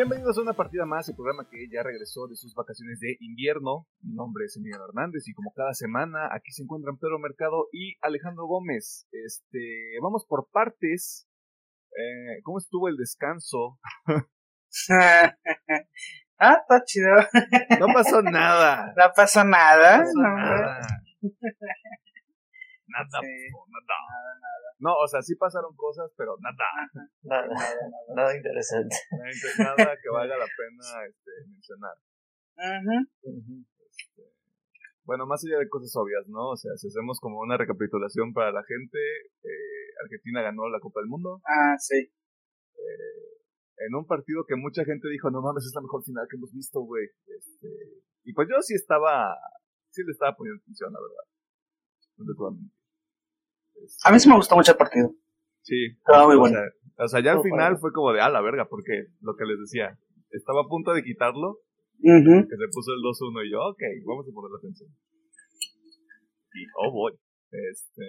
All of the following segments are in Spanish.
Bienvenidos a una partida más, el programa que ya regresó de sus vacaciones de invierno. Mi nombre es Emiliano Hernández y como cada semana aquí se encuentran Pedro Mercado y Alejandro Gómez. Este, vamos por partes. Eh, ¿Cómo estuvo el descanso? ah, está chido. No pasó nada. No pasó nada. No pasó no, nada. Nada, Sí. po, nada. No, o sea, sí pasaron cosas, pero nada. Nada, nada interesante. Nada que valga la pena este, mencionar. Ujú. Este, bueno, más allá de cosas obvias, ¿no? O sea, si hacemos como una recapitulación para la gente, eh, Argentina ganó la Copa del Mundo Ah, sí. en un partido que mucha gente dijo, no mames, es la mejor final que hemos visto, güey. Este, y pues yo sí estaba, sí le estaba poniendo atención, la verdad. No te a mentir. A mí sí me gustó mucho el partido. Sí. Estaba muy o bueno. sea, o sea, ya al final fue como de, ah, la verga, porque lo que les decía, estaba a punto de quitarlo, Ujú. que se puso el 2-1 y yo, ok, vamos a poner atención. Y, oh boy. Este,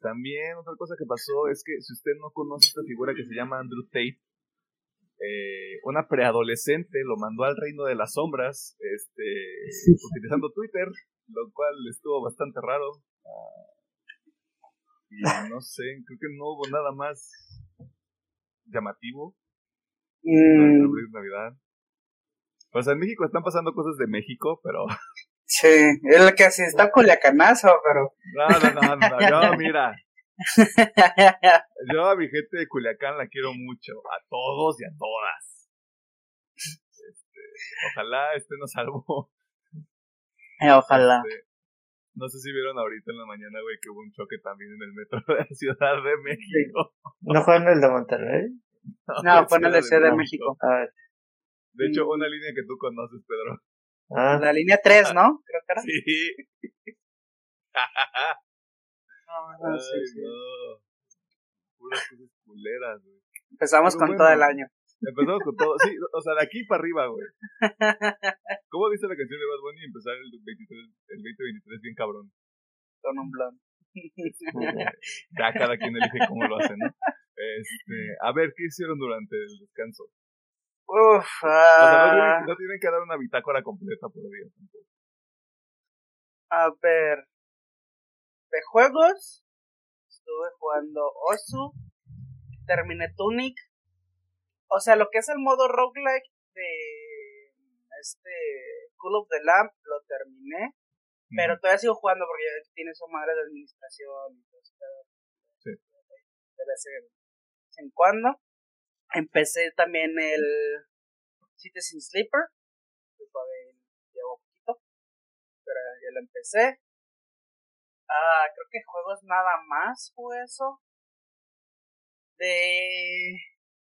también otra cosa que pasó es que si usted no conoce esta figura que se llama Andrew Tate, eh, una preadolescente lo mandó al reino de las sombras, este, utilizando Twitter, lo cual estuvo bastante raro. Ah, y no sé, creo que no hubo nada más llamativo Mm, Navidad. O sea, en México están pasando cosas de México, pero. sí, es lo que sí está culiacanazo, pero. No, no, no, no. Yo, mira. Yo a mi gente de Culiacán la quiero mucho. A todos y a todas. Este, ojalá estén a salvo. Eh, Ojalá. Este, no sé si vieron ahorita en la mañana, güey, que hubo un choque también en el metro de la Ciudad de México. ¿No fue en el de Monterrey? No, fue en el de Ciudad de México. México. De hecho, una línea que tú conoces, Pedro. ah, La línea 3, ¿no? Creo que era. Sí. No, no, sí, Ay, sí. no. Puras cosas culeras, güey. Empezamos Pero con bueno. todo el año. Empezamos con todo. Sí, o sea, de aquí para arriba, güey. ¿Cómo dice la canción de Bad Bunny? Empezar el, 23, el 2023 bien cabrón. Con un blond. Ya cada quien elige cómo lo hace, ¿no? Este, a ver, ¿qué hicieron durante el descanso? Uf, O sea, no ah, tienen, no tienen que dar una bitácora completa por día tampoco. a ver. De juegos, estuve jugando Osu, terminé Tunic. O sea, lo que es el modo roguelike de este Cool of the Lamp lo terminé, pero todavía sigo jugando porque ya tiene su madre de administración y todo eso. Sí. De vez en, de vez en cuando. Empecé también el Citizen Sleeper, que todavía llevo poquito, pero ya lo empecé. Ah, creo que juegos nada más fue eso. De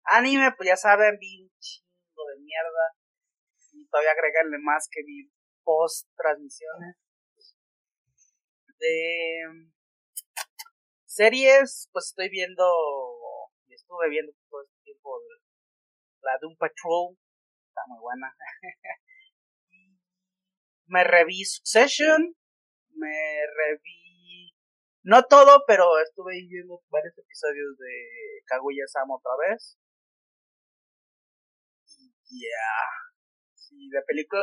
anime, pues ya saben, vi un chingo de mierda. Y todavía agregarle más que vi post transmisiones. De series, pues estoy viendo, estuve viendo todo este tiempo la Doom Patrol, está muy buena. me reví Succession, me reví, no todo, pero estuve viendo varios episodios de Kaguya-sama otra vez. Y ya, sí, de película,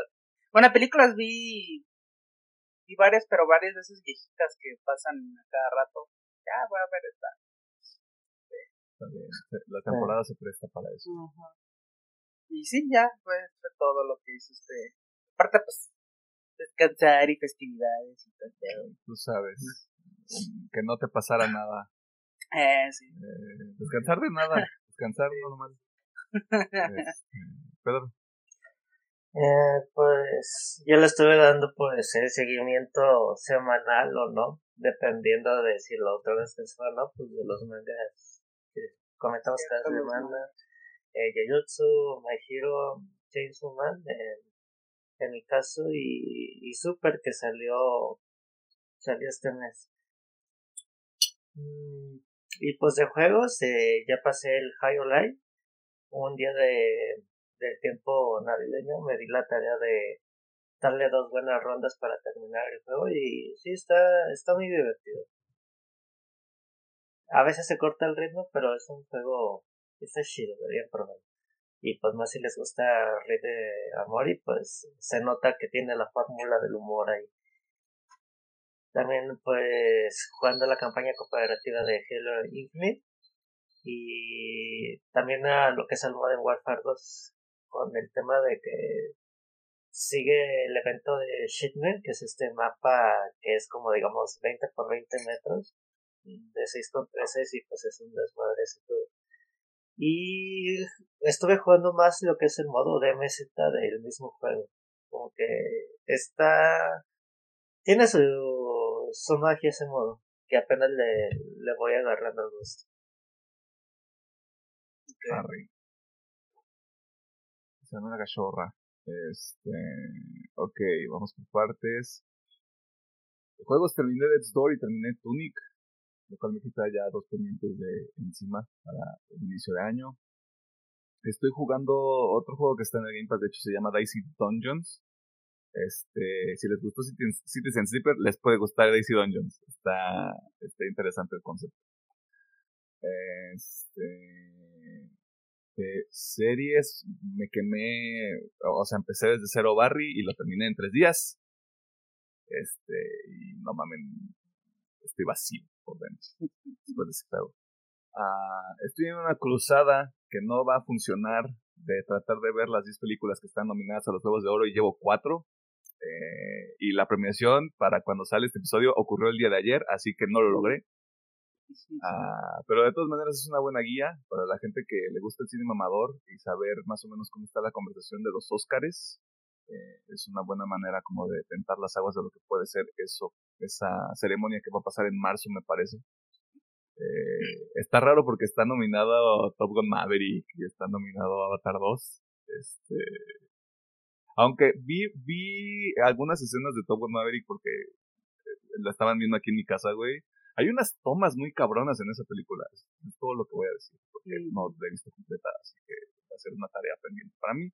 bueno, películas vi, vi varias, pero varias de esas viejitas que pasan a cada rato. Ya, voy a ver esta. Bien, se- La temporada se presta para eso. Y sí, ya, fue, fue todo lo que hice este. Aparte, pues, descansar y festividades y todo. Tú sabes. Que no te pasara nada. Eh, sí. Eh, descansar de nada. Descansar normal. Este, Pedro. eh, pues yo le estuve dando pues el seguimiento semanal o no, dependiendo de si la otra vez fue o no, pues de los mangas que comentamos cada Los semana. Eh, Jujutsu, My Hero, Chainsaw Man, en, en mi caso, y, y Super que salió, salió este mes. Mm, Y pues de juegos, eh, ya pasé el High Life. Un día de, del tiempo navideño me di la tarea de darle dos buenas rondas para terminar el juego y sí, está, está muy divertido. A veces se corta el ritmo, pero es un juego, está chido, deberían probarlo. Y pues más si les gusta Rey de Amori, pues se nota que tiene la fórmula del humor ahí. También pues jugando la campaña cooperativa de Halo Infinite y también a lo que es el Modern Warfare 2 con el tema de que sigue el evento de Shitman, que es este mapa que es como digamos 20 por 20 metros de 6 contra 6 y pues es un desmadre todo. Y estuve jugando más lo que es el modo DMZ del mismo juego. Como que está... Tiene su su magia ese modo, que apenas le, le voy agarrando el gusto. Okay. Llama la cachorra. Este. Ok, vamos por partes. Juegos terminé Dead Door y terminé Tunic, lo cual me quita ya dos pendientes de encima para el inicio de año. Estoy jugando otro juego que está en el Game Pass, de hecho se llama Dicey Dungeons. Este, si les gustó Citizen Sleeper, les puede gustar Daisy Dungeons. Está, está interesante el concepto. Este, series, me quemé, o sea, empecé desde cero Barry y lo terminé en tres días. Este, y no mames, estoy vacío por dentro después de ese. Ah, estoy en una cruzada que no va a funcionar de tratar de ver las 10 películas que están nominadas a los Juegos de Oro y llevo 4. Eh, y la premiación para cuando sale este episodio ocurrió el día de ayer, así que no lo logré. Ah, pero de todas maneras es una buena guía para la gente que le gusta el cine mamador y saber más o menos cómo está la conversación de los Óscares. Eh, es una buena manera como de tentar las aguas de lo que puede ser eso, esa ceremonia que va a pasar en marzo, me parece. Eh, está raro porque está nominado Top Gun Maverick y está nominado Avatar 2. Este, aunque vi, vi algunas escenas de Top Gun Maverick porque eh, la estaban viendo aquí en mi casa, güey. Hay unas tomas muy cabronas en esa película. Es todo lo que voy a decir, porque no la he visto completa, así que va a ser una tarea pendiente para mí.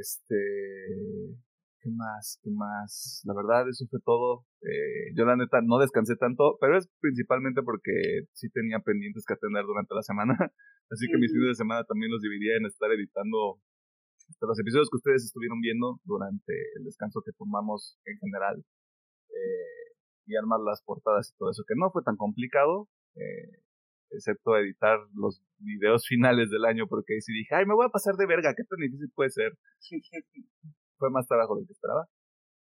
Este. ¿Qué más? ¿Qué más? La verdad, eso fue todo. Eh, yo, la neta, no descansé tanto, pero es principalmente porque sí tenía pendientes que atender durante la semana. Así que mis fines de semana también los dividía en estar editando los episodios que ustedes estuvieron viendo durante el descanso que tomamos en general eh, y armar las portadas y todo eso, que no fue tan complicado, eh, excepto editar los videos finales del año, porque ahí sí dije, ay, me voy a pasar de verga, qué tan difícil puede ser. fue más trabajo del que esperaba,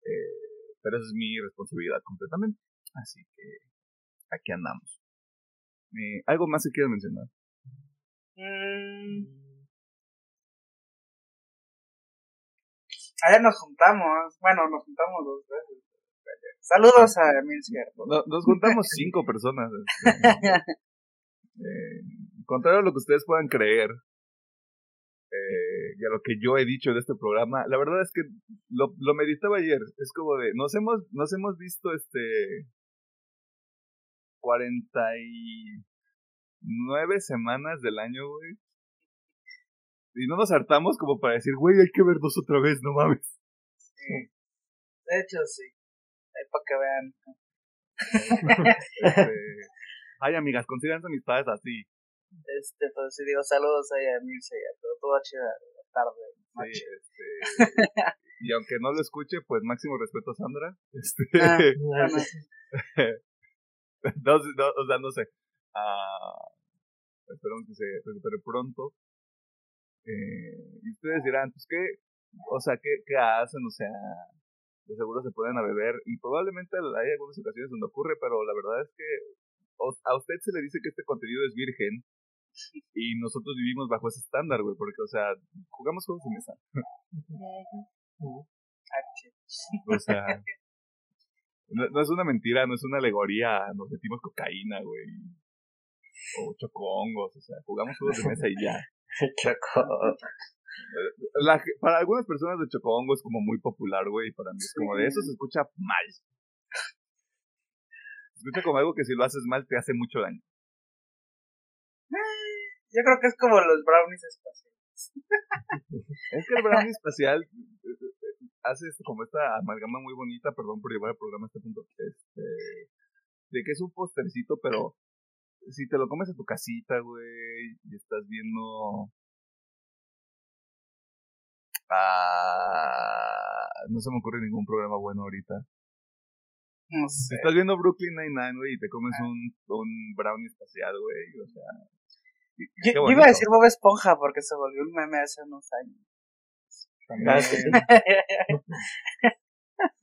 eh, pero esa es mi responsabilidad completamente, así que aquí andamos. Eh, ¿Algo más que quieras mencionar? Mm. Allá nos juntamos. Bueno, nos juntamos dos veces. Saludos a Emil no, nos juntamos cinco personas. Este, eh, contrario a lo que ustedes puedan creer, eh, y a lo que yo he dicho de este programa, la verdad es que lo, lo meditaba ayer. Es como de, nos hemos, nos hemos visto este 49 semanas del año, güey. Y no nos hartamos como para decir, güey, hay que vernos otra vez, no mames. Sí. De hecho, sí. Para que vean. este, ay, amigas, consigan amistades así. Este, pues sí, digo saludos ahí a Milce y a todo, toda chida tarde. Sí, este. y aunque no lo escuche, pues máximo respeto a Sandra. Este. Ah, no, no, o sea, no sé. Ah, espero que se recupere pronto. Eh, y ustedes dirán, pues qué, o sea, ¿qué, qué hacen? O sea, de seguro se pueden a beber y probablemente hay algunas ocasiones donde ocurre, pero la verdad es que a usted se le dice que este contenido es virgen y nosotros vivimos bajo ese estándar, güey, porque, o sea, jugamos juegos de mesa. o sea, no, es una mentira, no es una alegoría, nos metimos cocaína, güey, o chocongos, o sea, jugamos juegos de mesa y ya. Choco. La, para algunas personas de Chocohongo es como muy popular, güey. Para mí es como de eso se escucha mal. Se escucha como algo que si lo haces mal te hace mucho daño. Yo creo que es como los brownies espaciales. es que el brownie espacial eh, eh, hace como esta amalgama muy bonita, perdón por llevar el programa a este punto, este, de que es un postercito, pero si te lo comes en tu casita, güey, y estás viendo Ah, no se me ocurre ningún programa bueno ahorita. No sé. Estás viendo Brooklyn Nine-Nine, güey, y te comes un, un brownie espacial, güey. O sea, Yo, iba a decir Bob Esponja porque se volvió un meme hace unos años. Ah,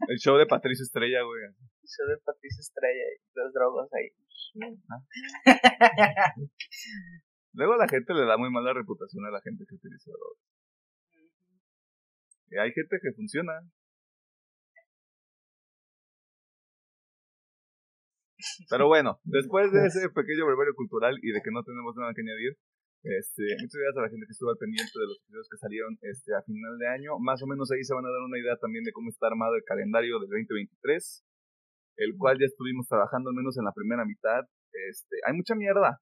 el show de Patricio Estrella, güey. Yo de Patricia Estrella y los drogos ahí. Luego la gente le da muy mala reputación a la gente que utiliza drogas. Y hay gente que funciona. Pero bueno, después de ese pequeño brevario cultural y de que no tenemos nada que añadir, este, muchas gracias a la gente que estuvo al pendiente de los episodios que salieron este, a final de año. Más o menos ahí se van a dar una idea también de cómo está armado el calendario del 2023, el cual ya estuvimos trabajando al menos en la primera mitad. Este, hay mucha mierda,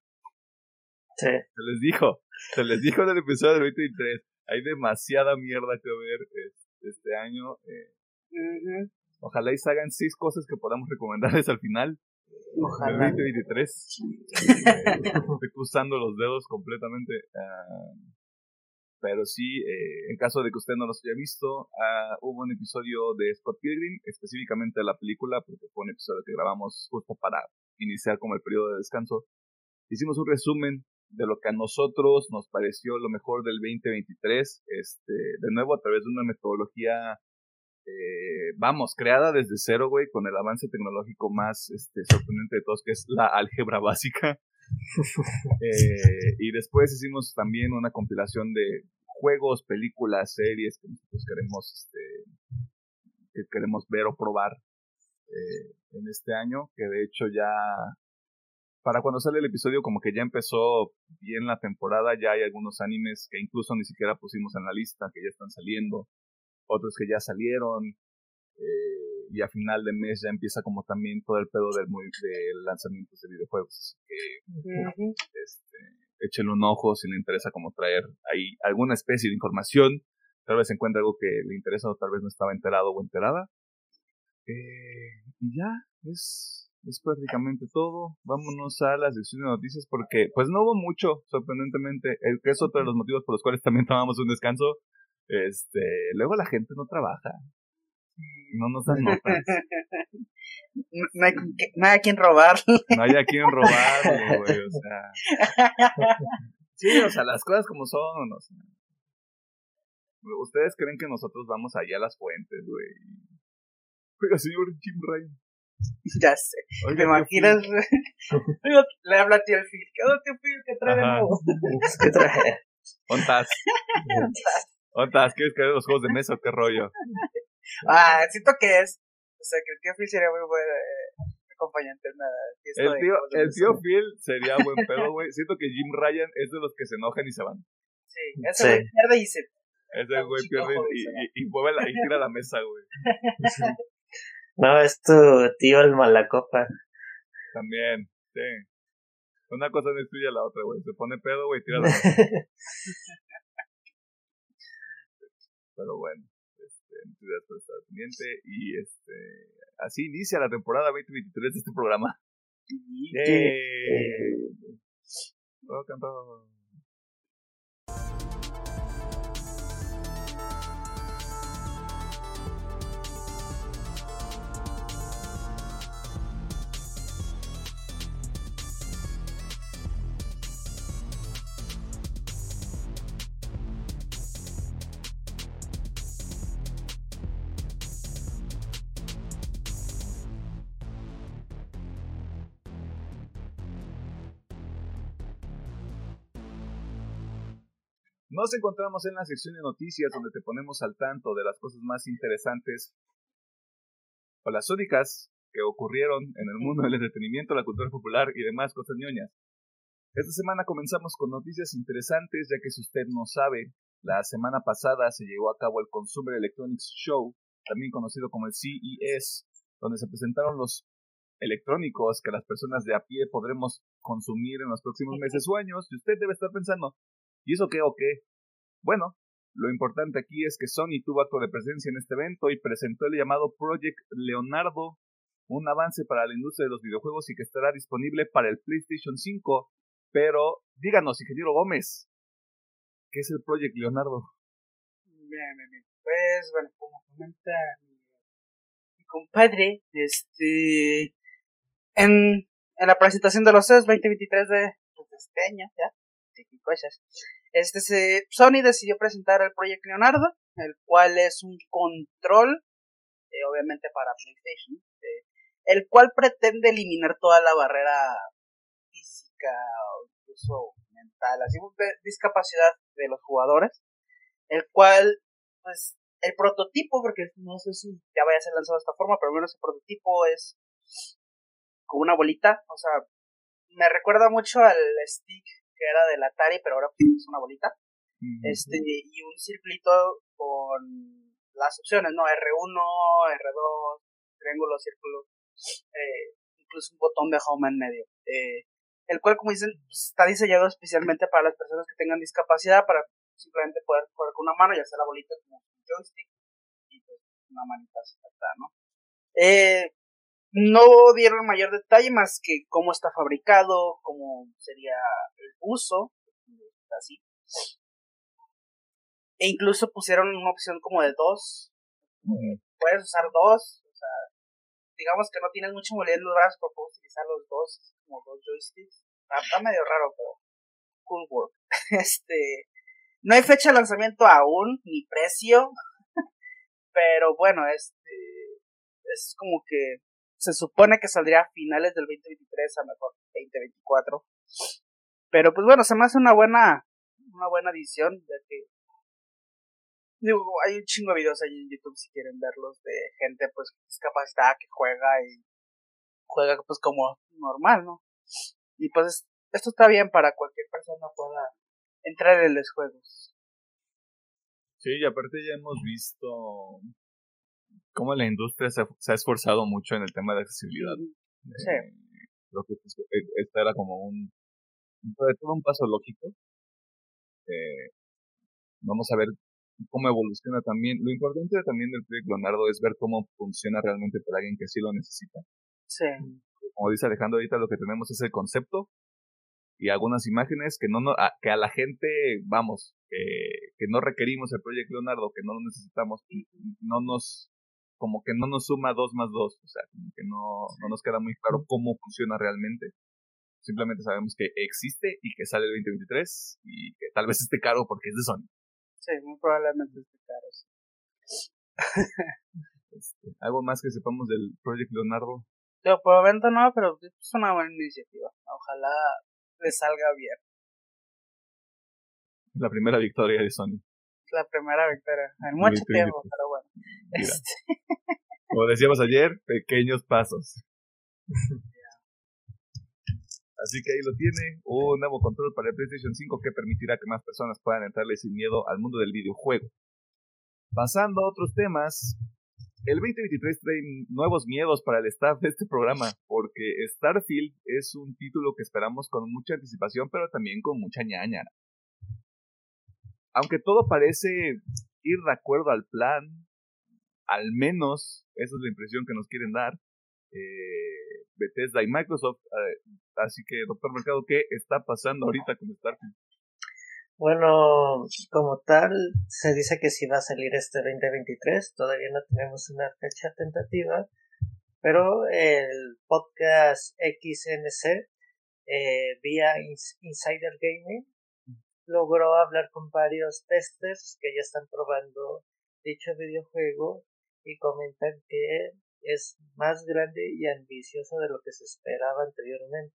Sí. se les dijo, se les dijo en el episodio del 2023. Hay demasiada mierda que ver este, este año. eh, ojalá y se hagan seis cosas que podamos recomendarles al final Ojalá. 2023. Eh, estoy cruzando los dedos completamente. ah, pero sí, eh, en caso de que usted no los haya visto, ah, hubo un episodio de Scott Pilgrim, específicamente de la película, porque fue un episodio que grabamos justo para iniciar como el periodo de descanso. Hicimos un resumen de lo que a nosotros nos pareció lo mejor del 2023, este, de nuevo a través de una metodología, eh, vamos, creada desde cero, güey, con el avance tecnológico más este, sorprendente de todos, que es la álgebra básica. Eh, y después hicimos también una compilación de juegos, películas, series que nosotros queremos, este, que queremos ver o probar eh, en este año, que de hecho ya para cuando sale el episodio como que ya empezó bien la temporada, ya hay algunos animes que incluso ni siquiera pusimos en la lista, que ya están saliendo, otros que ya salieron, eh, y a final de mes ya empieza como también todo el pedo del, muy- de lanzamientos de videojuegos, así que este, un ojo si le interesa como traer ahí alguna especie de información, tal vez encuentre algo que le interesa o tal vez no estaba enterado o enterada. Eh, y ya, es, es prácticamente todo. Vámonos a la sección de noticias porque pues no hubo mucho, sorprendentemente, es otro de los motivos por los cuales también tomamos un descanso. Este, luego la gente no trabaja. No nos dan notas. No, hay, no a quien robar. No hay a quien robarle, güey, o sea. Sí, o sea, las cosas como son, o sea. Ustedes creen que nosotros vamos allá a las fuentes, güey. Oiga, señor Jim Ryan. ya sé. Oiga, ¿Te imaginas? Le habla a tío el Phil. ¿Qué onda, tío Phil? ¿Qué trae de nuevo? ¿Qué traje? ¿Ontas? ¿Ontas? ¿Quieres que los juegos de mesa o qué rollo? Ah, siento que es. O sea, que el tío Phil sería muy buen eh, acompañante en la fiesta El tío, de el tío Phil sería buen pedo, güey. Siento que Jim Ryan es de los que se enojan y se van. Sí, ese Sí. güey pierde y se. Ese güey pierde y, y, y mueve la, y tira la mesa, güey. No, es tu tío el malacopa. También, sí. Una cosa no excluye a la otra, güey. Se pone pedo, güey, tira la. Pero bueno, este, muchas gracias por estar pendiente. Y este, así inicia la temporada 2023 de este programa. ¡Yay! Rock and roll. Nos encontramos en la sección de noticias donde te ponemos al tanto de las cosas más interesantes o las únicas que ocurrieron en el mundo del entretenimiento, la cultura popular y demás cosas ñoñas. Esta semana comenzamos con noticias interesantes, ya que si usted no sabe, la semana pasada se llevó a cabo el Consumer Electronics Show, también conocido como el CES, donde se presentaron los electrónicos que las personas de a pie podremos consumir en los próximos meses o años, y usted debe estar pensando, ¿y eso qué o qué? Bueno, lo importante aquí es que Sony tuvo acto de presencia en este evento y presentó el llamado Project Leonardo, un avance para la industria de los videojuegos y que estará disponible para el PlayStation 5. Pero díganos, ingeniero Gómez, ¿qué es el Project Leonardo? Bien, bien, bien. Pues, bueno, como comenta mi, compadre, este, en, en la presentación de los CES 2023 de, pues, este año, ya, cosas, este, se, Sony decidió presentar el Project Leonardo, el cual es un control, eh, obviamente para PlayStation, eh, el cual pretende eliminar toda la barrera física o incluso mental, así de discapacidad de los jugadores, el cual, pues, el prototipo, porque no sé si ya vaya a ser lanzado de esta forma, pero al menos el prototipo es con una bolita, o sea, me recuerda mucho al stick que era del Atari, pero ahora pues, es una bolita, este, y un circulito con las opciones, ¿no? R1, R2, triángulo, círculo, eh, incluso un botón de home en medio. Eh, el cual, como dicen, pues, está diseñado especialmente para las personas que tengan discapacidad, para simplemente poder jugar con una mano, ya sea la bolita como un joystick, y pues una manita así, ¿no? Eh, no dieron mayor detalle más que cómo está fabricado, cómo sería el uso, así. E incluso pusieron una opción como de dos. Puedes usar dos, o sea, digamos que no tienes mucho movilidad en los brazos, pero puedes utilizar los dos, como dos joysticks. Está, medio raro, pero cool work. este, no hay fecha de lanzamiento aún, ni precio, pero bueno, este, es como que se supone que saldría a finales del 2023, a mejor 2024. Pero pues bueno, se me hace una buena, una buena edición, ya que digo, hay un chingo de videos ahí en YouTube si quieren verlos de gente pues discapacitada que juega y juega pues como normal, ¿no? Y pues esto está bien para cualquier persona pueda entrar en los juegos. Sí, y aparte ya hemos visto cómo la industria se ha, esforzado mucho en el tema de accesibilidad. Sí. Eh, creo que pues, e, este era como un, todo un paso lógico. Eh, vamos a ver cómo evoluciona también. Lo importante también del proyecto Leonardo es ver cómo funciona realmente para alguien que sí lo necesita. Sí. Como dice Alejandro ahorita, lo que tenemos es el concepto y algunas imágenes que no, no a, que a la gente, vamos, que, que no requerimos el proyecto Leonardo, que no lo necesitamos, no nos como que no nos suma 2 más 2, o sea, como que no, no nos queda muy claro cómo funciona realmente. Simplemente sabemos que existe y que sale el 2023 y que tal vez esté caro porque es de Sony. Sí, muy probablemente esté caro. Este, ¿Algo más que sepamos del Project Leonardo? Yo, por el momento no, pero es una buena iniciativa. Ojalá le salga bien. La primera victoria de Sony. La primera victoria. En mucho tiempo, pero bueno. Este... Como decíamos ayer, pequeños pasos. Así que ahí lo tiene, un nuevo control para el PlayStation 5 que permitirá que más personas puedan entrarle sin miedo al mundo del videojuego. Pasando a otros temas, el 2023 trae nuevos miedos para el staff de este programa, porque Starfield es un título que esperamos con mucha anticipación, pero también con mucha ñaña. Aunque todo parece ir de acuerdo al plan, al menos esa es la impresión que nos quieren dar eh, Bethesda y Microsoft. Eh, así que, doctor Mercado, ¿qué está pasando ahorita con Starfield? Bueno, como tal, se dice que sí va a salir este 2023, todavía no tenemos una fecha tentativa, pero el podcast XNC eh, vía Insider Gaming logró hablar con varios testers que ya están probando dicho videojuego y comentan que es más grande y ambicioso de lo que se esperaba anteriormente.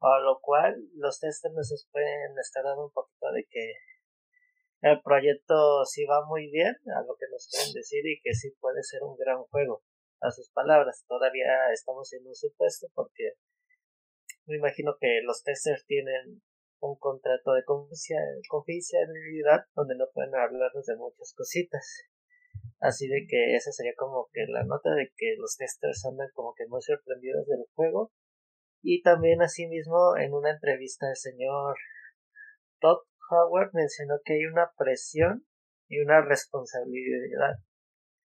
A lo cual los testers nos pueden estar dando un poquito de que el proyecto sí va muy bien, a lo que nos pueden decir y que sí puede ser un gran juego. A sus palabras, todavía estamos en un supuesto porque me imagino que los testers tienen un contrato de confidencialidad donde no pueden hablarnos de muchas cositas. Así de que esa sería como que la nota de que los testers andan como que muy sorprendidos del juego. Y también asimismo en una entrevista el señor Todd Howard mencionó que hay una presión y una responsabilidad.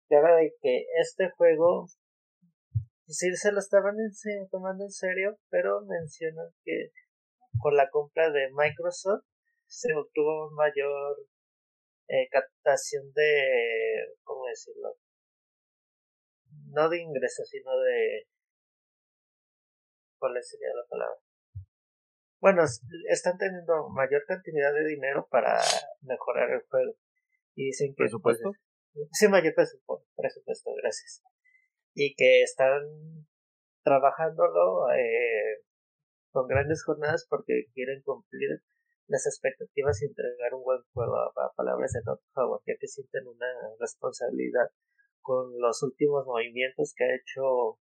Ya de que este juego sí se lo estaban tomando en serio, pero mencionó que con la compra de Microsoft se obtuvo mayor eh, captación de, ¿cómo decirlo? No de ingresos, sino de, ¿cuál sería la palabra? Bueno, están teniendo mayor cantidad de dinero para mejorar el juego. Y dicen que... Pues, ¿Presupuesto? sí, mayor presupuesto, presupuesto, gracias. Y que están trabajándolo eh, con grandes jornadas porque quieren cumplir las expectativas y entregar un buen juego a, palabras de Todd Howard, ya que sienten una responsabilidad con los últimos movimientos que ha hecho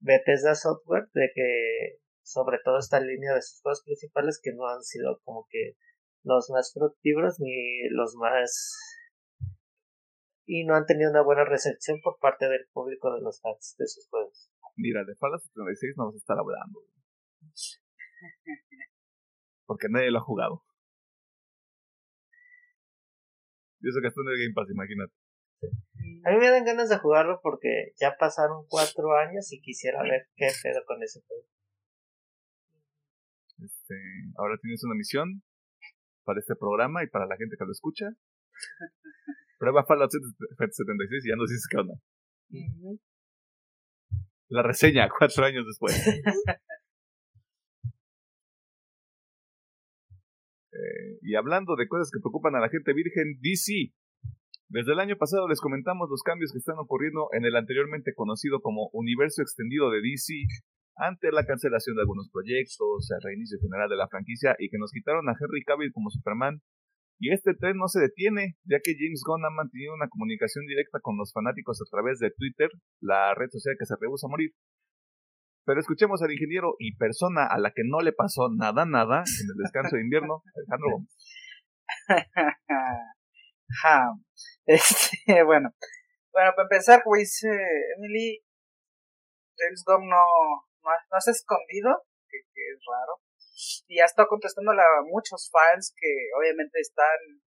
Bethesda Software de que sobre todo esta línea de sus juegos principales que no han sido como que los más fructíferos ni los más y no han tenido una buena recepción por parte del público de los fans de sus juegos. Mira, de Fallout 76 no vamos a estar hablando. Porque nadie lo ha jugado. Y eso que está en el Game Pass, imagínate. A mí me dan ganas de jugarlo porque ya pasaron cuatro años y quisiera ver qué pedo con ese juego. Este, ahora tienes una misión para este programa y para la gente que lo escucha. Prueba Fallout 76 y ya nos dices qué onda. La reseña cuatro años después. Eh, y hablando de cosas que preocupan a la gente virgen, DC. Desde el año pasado les comentamos los cambios que están ocurriendo en el anteriormente conocido como universo extendido de DC ante la cancelación de algunos proyectos, el reinicio general de la franquicia y que nos quitaron a Henry Cavill como Superman. Y este tren no se detiene, ya que James Gunn ha mantenido una comunicación directa con los fanáticos a través de Twitter, la red social que se rehúsa a morir. Pero escuchemos al ingeniero y persona a la que no le pasó nada, nada en el descanso de invierno, Alejandro Gómez. este, bueno, bueno, para empezar, como dice Emily, James Gunn no, no, no se ha escondido, que, es raro, y ha estado contestándole a muchos fans que obviamente están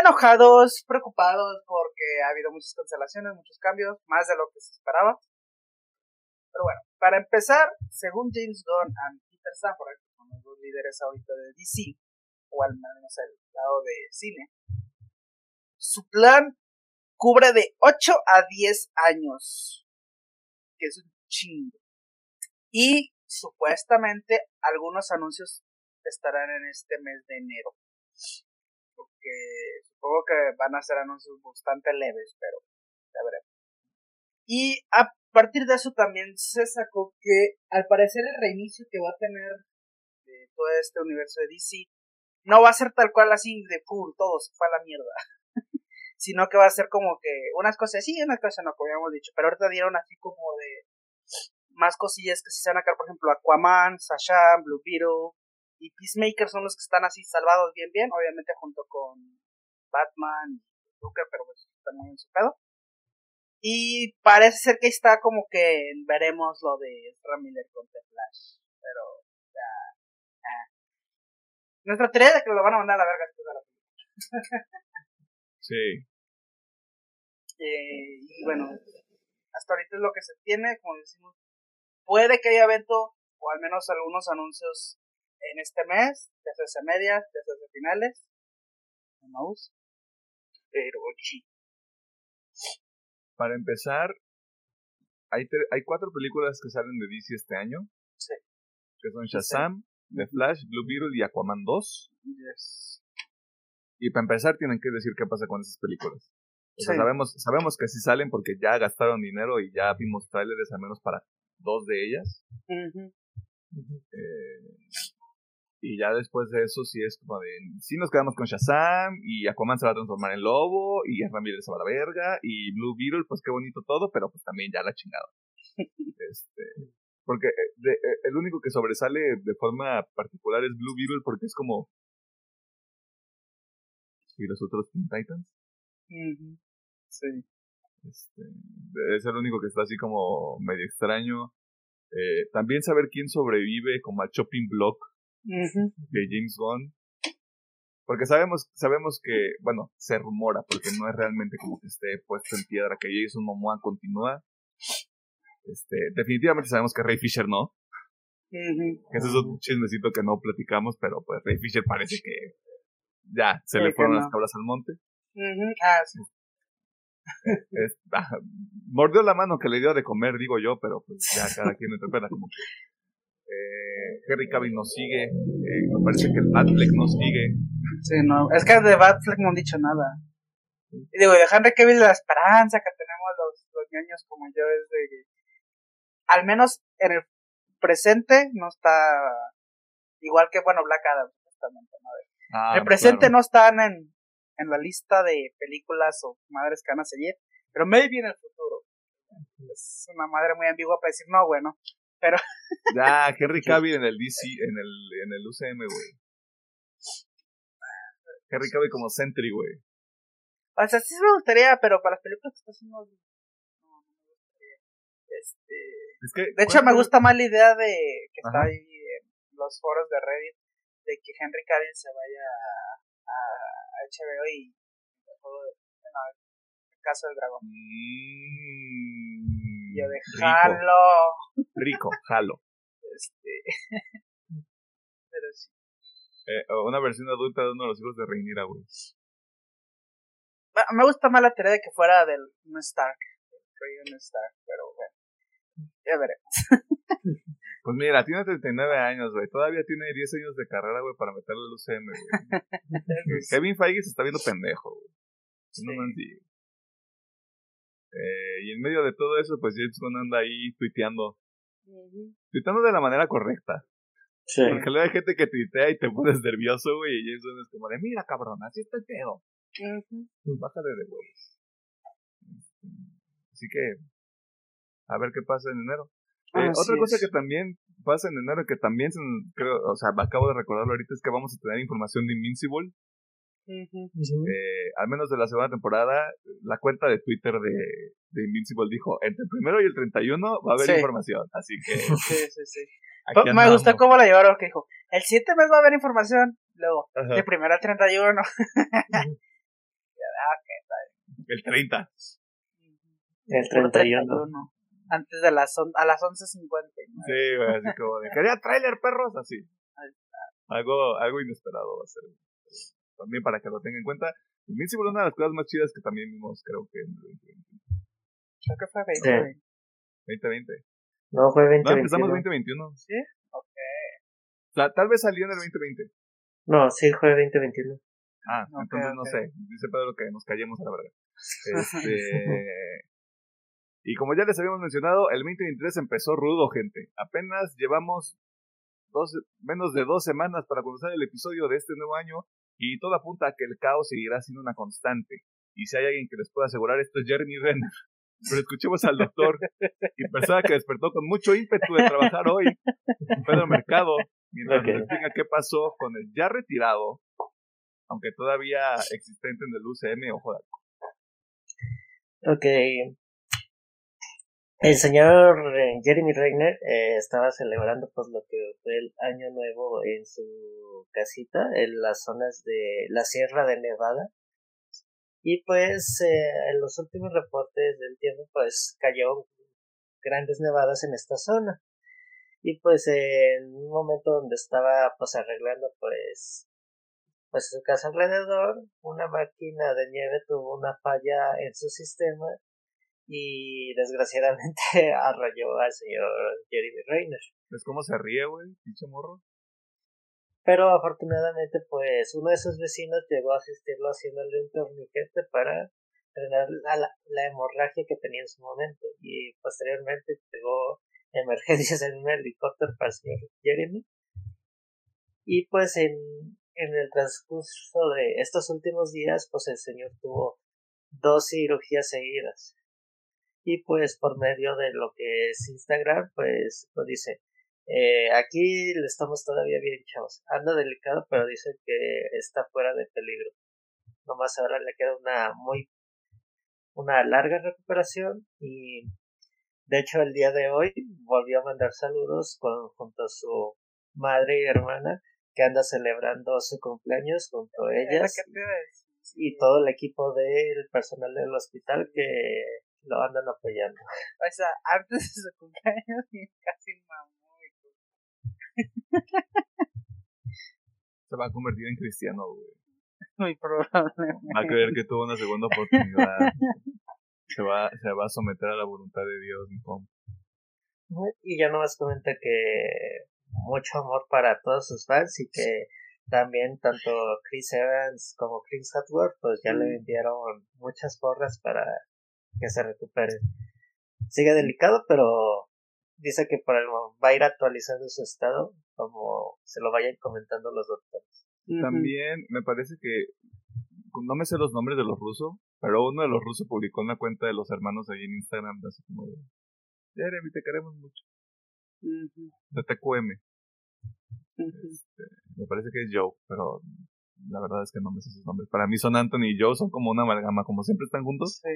enojados, preocupados porque ha habido muchas cancelaciones, muchos cambios, más de lo que se esperaba. Pero bueno, para empezar, según James Gunn y Peter Safran, que los dos líderes ahorita de DC, o al menos el lado de cine, su plan cubre de 8 a 10 años, que es un chingo. Y supuestamente algunos anuncios estarán en este mes de enero. Porque supongo que van a ser anuncios bastante leves, pero ya veremos. Y a partir de eso también se sacó que al parecer el reinicio que va a tener de todo este universo de DC no va a ser tal cual así de full, todo se fue a la mierda. sino que va a ser como que unas cosas sí, unas cosas no, como habíamos dicho, pero ahorita dieron así como de más cosillas que se van a sacar, por ejemplo, Aquaman, Sasha, Blue Beetle y Peacemaker son los que están así salvados bien bien, obviamente junto con Batman y Joker, pero pues están muy en su. Y parece ser que está como que veremos lo de Ramiller con The Flash. Pero ya. Nuestra teoría de que lo van a mandar a la verga después de la película. sí. Eh, y bueno, hasta ahorita es lo que se tiene, como decimos. Puede que haya evento, o al menos algunos anuncios en este mes, desde medias, desde finales. No Pero sí. Para empezar, hay, hay cuatro películas que salen de DC este año. Sí. Que son Shazam, The Flash, Blue Beetle y Aquaman 2. Yes. Y para empezar tienen que decir qué pasa con esas películas. O sea, sabemos, sabemos que sí salen porque ya gastaron dinero y ya vimos trailers al menos para dos de ellas. eh, y ya después de eso, sí es como de. Sí nos quedamos con Shazam, y Aquaman se va a transformar en lobo, y Ramírez se va a la verga, y Blue Beetle, pues qué bonito todo, pero pues también ya la chingada. este. Porque eh, de, eh, el único que sobresale de forma particular es Blue Beetle, porque es como. ¿Y los otros Teen Titans? Sí. Este, es el único que está así como medio extraño. Eh, también saber quién sobrevive como a Chopping Block de James Bond. Porque sabemos, sabemos que, bueno, se rumora, porque no es realmente como que esté puesto en piedra que Jason Momoa continúa. Este, definitivamente sabemos que Ray Fisher no. Ese es otro chismecito que no platicamos, pero pues Ray Fisher parece que ya, se le fueron no. las cabras al monte. Ah, sí. Es- ah, mordió la mano que le dio de comer, digo yo, pero pues ya cada quien lo interpreta como que. Eh, Henry Cavill nos sigue. eh, me parece que el Batfleck nos sigue. Sí, no. Es que de Batfleck no han dicho nada. Y digo, de Henry Cavill la esperanza que tenemos los, los ñoños como yo es de al menos en el presente no está igual que, bueno, Black Adam, supuestamente, ¿no? Ah, en el presente claro. no están en, en la lista de películas o madres que van a seguir, pero maybe en el futuro. Es una madre muy ambigua para decir, no, bueno, Ya, Henry Cavill en el DC, en el, en el UCM, güey. Henry Cavill como Sentry, güey. O sea, sí me gustaría, pero para las películas que está haciendo, no, no me gustaría. Este, Es que, de hecho, me ¿cuánto- gusta más la idea de que está ahí en los foros de Reddit, de que Henry Cavill se vaya a, a HBO y el juego de- bueno, el caso del dragón. Mm, Yo rico, dejarlo, rico, jalo. este, pero sí. Eh, una versión adulta de uno de los hijos de Rhaenyra, güey. Me- gusta más la teoría de que fuera del un Stark, del Stark, pero bueno, ya veremos. Pues mira, tiene 39 años, güey. Todavía tiene 10 años de carrera, güey, para meterle al UCM, güey. Kevin Feige se está viendo pendejo, güey. No Sí. Eh, y en medio de todo eso, pues James Gunn anda ahí tuiteando. Ujú. Tuiteando de la manera correcta. Sí. Porque luego hay gente que tuitea y te pones nervioso, güey. Y James Gunn es como de, mira, cabrón, así está el pedo. Ujú. Bájale de huevos. Así que, a ver qué pasa en enero. Eh, otra cosa es. que también pasa en enero, que también, se- creo, o sea, acabo de recordarlo ahorita, es que vamos a tener información de Invincible. Eh, al menos de la segunda temporada, la cuenta de Twitter de, de Invincible dijo, entre el primero y el 31 va a haber Sí. información. Así que Sí, sí, sí. aquí me andamos. gustó cómo la llevaron, que dijo, el 7 mes va a haber información, luego, Ajá, de primero al 31. El 30. El Puro 31. Antes de las, on- a las 11.50. ¿no? Sí, güey, así como de, quería trailer, perros, así. Algo, algo inesperado va a ser. También para que lo tengan en cuenta. Invincible es una de las cosas más chidas que también vimos, creo que en el 2020. Creo que fue Sí. 20. 2020. No, fue No, 2021. empezamos 2021. ¿Sí? Ok. O sea, tal vez salió en el 2020. No, sí, fue 2021. Ah, Ok, entonces no ok. sé. Dice Pedro que nos callemos a la verga. Este. y como ya les habíamos mencionado, el 2023 empezó rudo, gente. Apenas llevamos dos, menos de dos semanas para comenzar el episodio de este nuevo año y todo apunta a que el caos seguirá siendo una constante. Y si hay alguien que les pueda asegurar esto es Jeremy Renner. Pero escuchemos al doctor y persona que despertó con mucho ímpetu de trabajar hoy, Pedro Mercado, mientras Ok. nos explica qué pasó con el ya retirado, aunque todavía existente en el UCM, ojo de Ok. El señor eh, Jeremy Reiner eh, estaba celebrando pues lo que fue el año nuevo en su casita en las zonas de la Sierra de Nevada. Y pues eh, en los últimos reportes del tiempo pues cayó grandes nevadas en esta zona. Y pues en un momento donde estaba pues arreglando pues pues su casa alrededor una máquina de nieve tuvo una falla en su sistema y desgraciadamente arrolló al señor Jeremy Reiner. ¿Ves cómo se ríe, güey? Pinche morro. Pero afortunadamente, pues uno de sus vecinos llegó a asistirlo haciéndole un torniquete para frenar la, la, la hemorragia que tenía en su momento. Y posteriormente llegó emergencias en un helicóptero para el señor Jeremy. Y pues en, en el transcurso de estos últimos días, pues el señor tuvo dos cirugías seguidas. Y pues por medio de lo que es Instagram, pues lo dice, eh, aquí le estamos todavía bien, chavos. Anda delicado, pero dice que está fuera de peligro. Nomás ahora le queda una muy, una larga recuperación y de hecho el día de hoy volvió a mandar saludos con, junto a su madre y hermana que anda celebrando su cumpleaños junto a ellas y todo el equipo del personal del hospital que lo andan apoyando. O sea, antes de su cumpleaños casi mamó. Se va a convertir en cristiano, güey. Muy probablemente. Va a creer que tuvo una segunda oportunidad. se, va, se va a someter a la voluntad de Dios, mi compa. Y ya nomás comenta que mucho amor para todos sus fans y que también tanto Chris Evans como Chris Hemsworth pues ya le enviaron muchas porras para que se recupere. Sigue delicado, pero dice que por el va a ir actualizando su estado como se lo vayan comentando los doctores. También me parece que no me sé los nombres de los rusos, pero uno de los rusos publicó una cuenta de los hermanos ahí en Instagram, así como de Jeremy, te queremos mucho. De TQM. Este, me parece que es Joe, pero la verdad es que no me sé sus nombres. Para mí son Anthony y Joe, son como una amalgama, como siempre están juntos. Sí.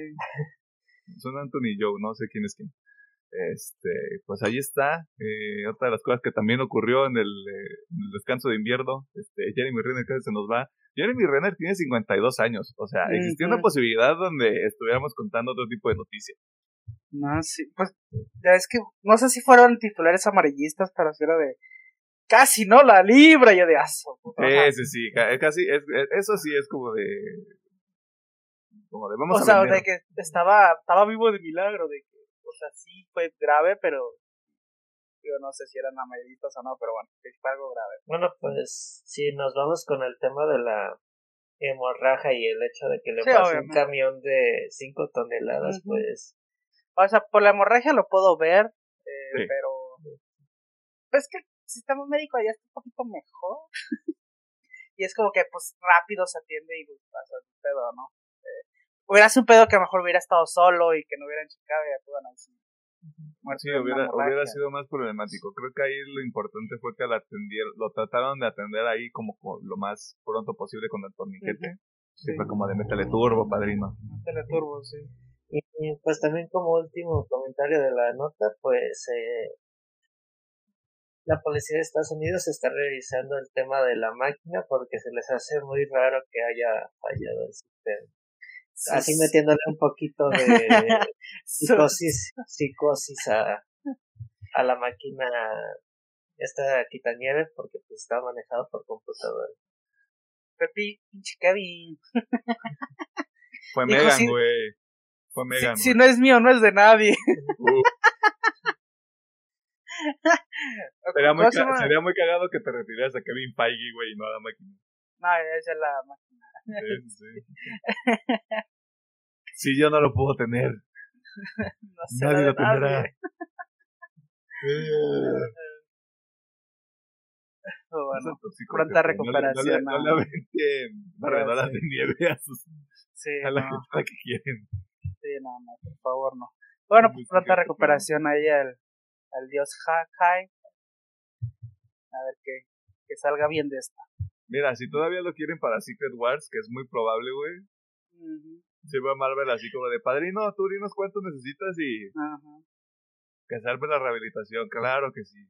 Son Anthony y Joe, no sé quién es quién. Este, pues ahí está. Eh, otra de las cosas que también ocurrió en el, eh, en el descanso de invierno. Este, Jeremy Renner casi se nos va. Jeremy Renner tiene 52 años. O sea, existía una posibilidad donde estuviéramos contando otro tipo de noticias. No, sí, pues ya es que no sé si fueron titulares amarillistas, pero si era de casi no la libra, yo de aso. Sí, sí, sí, casi, es, eso sí es como de como de vamos o sea, de que estaba, estaba vivo de milagro, de que, o sea, sí fue grave, pero yo no sé si eran amarillistas o no, pero bueno, fue algo grave. Bueno, pues si nos vamos con el tema de la hemorragia y el hecho de que le pasó un camión de 5 toneladas, pues o sea, por la hemorragia lo puedo ver, eh, pero. Pues que el sistema médico allá está un poquito mejor. y es como que, pues, rápido se atiende y pues, pasa un pedo, ¿no? Hubiera sido un pedo que a lo mejor hubiera estado solo y que no hubiera checado y ya puedan así. Sí, hubiera, hubiera sido más problemático. Creo que ahí lo importante fue que lo atendieron, lo trataron de atender ahí como lo más pronto posible con el torniquete. Sí. fue como de métele turbo, padrino. Métele turbo, sí. Y pues también como último comentario de la nota, pues eh, la policía de Estados Unidos está revisando el tema de la máquina porque se les hace muy raro que haya fallado el sistema. Así metiéndole un poquito de psicosis, psicosis a, a la máquina esta quitanieves porque pues está manejado por computadora. Pepi, pinche Kevin. Fue Megan, güey si, no es mío, no es de nadie. sería, muy sería, muy cagado que te retiraras a Kevin Feige, güey, y no a la máquina. No, esa es la máquina. Si yo no lo puedo tener. No nadie lo tendrá. bueno, pronta recuperación. No, le, no, barredoras de nieve a, sus, sí, a la gente que quieren. Sí, no, no, por favor, no. Bueno, pues pronta recuperación ahí al, al dios Hakai. A ver que, que salga bien de esta. Mira, si todavía lo quieren para Secret Wars, que es muy probable, güey. Se va a Marvel así como de padrino, tú dinos cuánto necesitas y. Que salve la rehabilitación, claro que sí.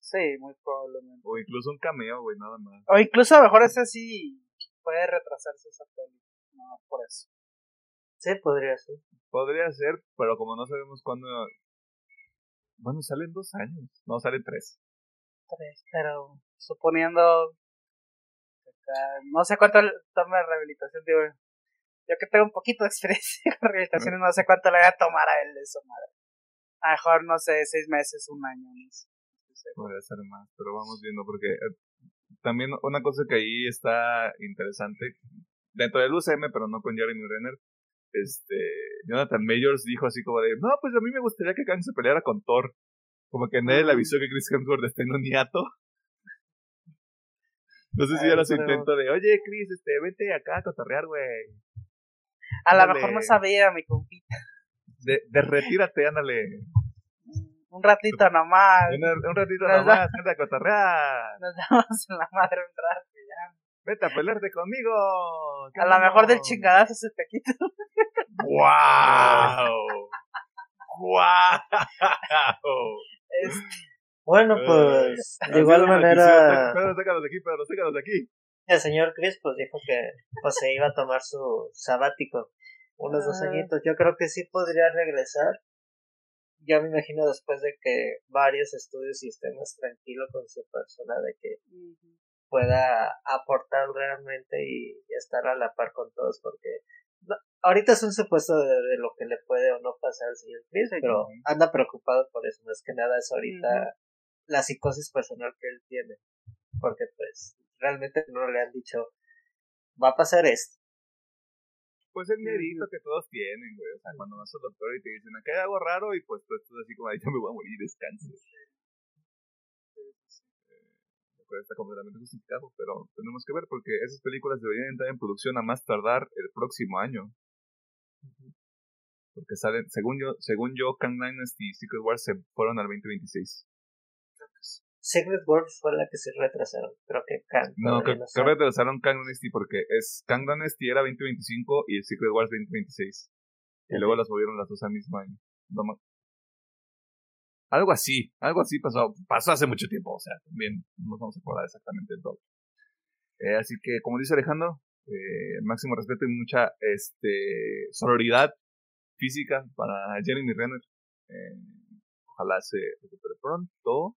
Sí, muy probablemente. O incluso un cameo, güey, nada más. O incluso a lo mejor ese sí puede retrasarse esa peli. No, por eso. Sí, podría ser. Podría ser, pero como no sabemos cuándo. Bueno, salen dos años. No, salen tres. Tres, pero suponiendo. No sé cuánto toma la rehabilitación, digo. Yo que tengo un poquito de experiencia con rehabilitaciones, no sé cuánto le voy a tomar a él de eso, madre. A lo mejor, no sé, seis meses, un año. No sé. Podría ser más, pero vamos viendo, porque eh, también una cosa que ahí está interesante, dentro del UCM, pero no con Jeremy Renner, este, Jonathan Majors dijo así como de, no, pues a mí me gustaría que Kang se peleara con Thor. Como que nadie le avisó que Chris Hemsworth está en un hiato. No sé si era su intento de, oye Chris, este, vete acá a cotorrear, güey. A lo mejor no sabía, mi compita. De, de retírate, ándale. Un ratito nomás. Un, ratito nomás, anda a cotorrear. Nos damos en la madre un rato ya. Vete a pelearte conmigo. A lo mejor del chingadazo se te quita. ¡Wow! ¡Wow! Bueno, pues de igual manera. Pedro, sácalos de aquí, Pedro, sácalos de aquí. El señor Chris pues dijo que pues, se iba a tomar su sabático unos dos ah. añitos. Yo creo que sí podría regresar. Ya me imagino después de que varios estudios y esté más tranquilo con su persona de que pueda aportar realmente y, estar a la par con todos porque ahorita es un supuesto de, lo que le puede o no pasar al señor Chris, pero anda preocupado por eso, más que nada es ahorita la psicosis personal que él tiene, porque pues realmente no le han dicho va a pasar esto. Pues el miedito que todos tienen, güey. O sea, cuando vas al doctor y te dicen, acá hay algo raro, y pues tú estás así como, ahí ya me voy a morir, descanse. Eh, está completamente justificado, pero tenemos que ver porque esas películas deberían entrar en producción a más tardar el próximo año. Porque salen, según yo, según yo, Kang Dynasty y Secret Wars se fueron al 2026. Secret Wars fue la que se retrasaron. Creo que Kang. No, creo que retrasaron Kang Dynasty porque es Kang Dynasty era 2025 y Secret Wars 2026. Y luego las movieron las dos al mismo año. Algo así, algo así pasó, pasó hace mucho tiempo, o sea, también no nos vamos a acordar exactamente de todo. Eh, así que, como dice Alejandro, eh, máximo respeto y mucha este, sororidad física para Jeremy Renner. Eh, ojalá se recupere pronto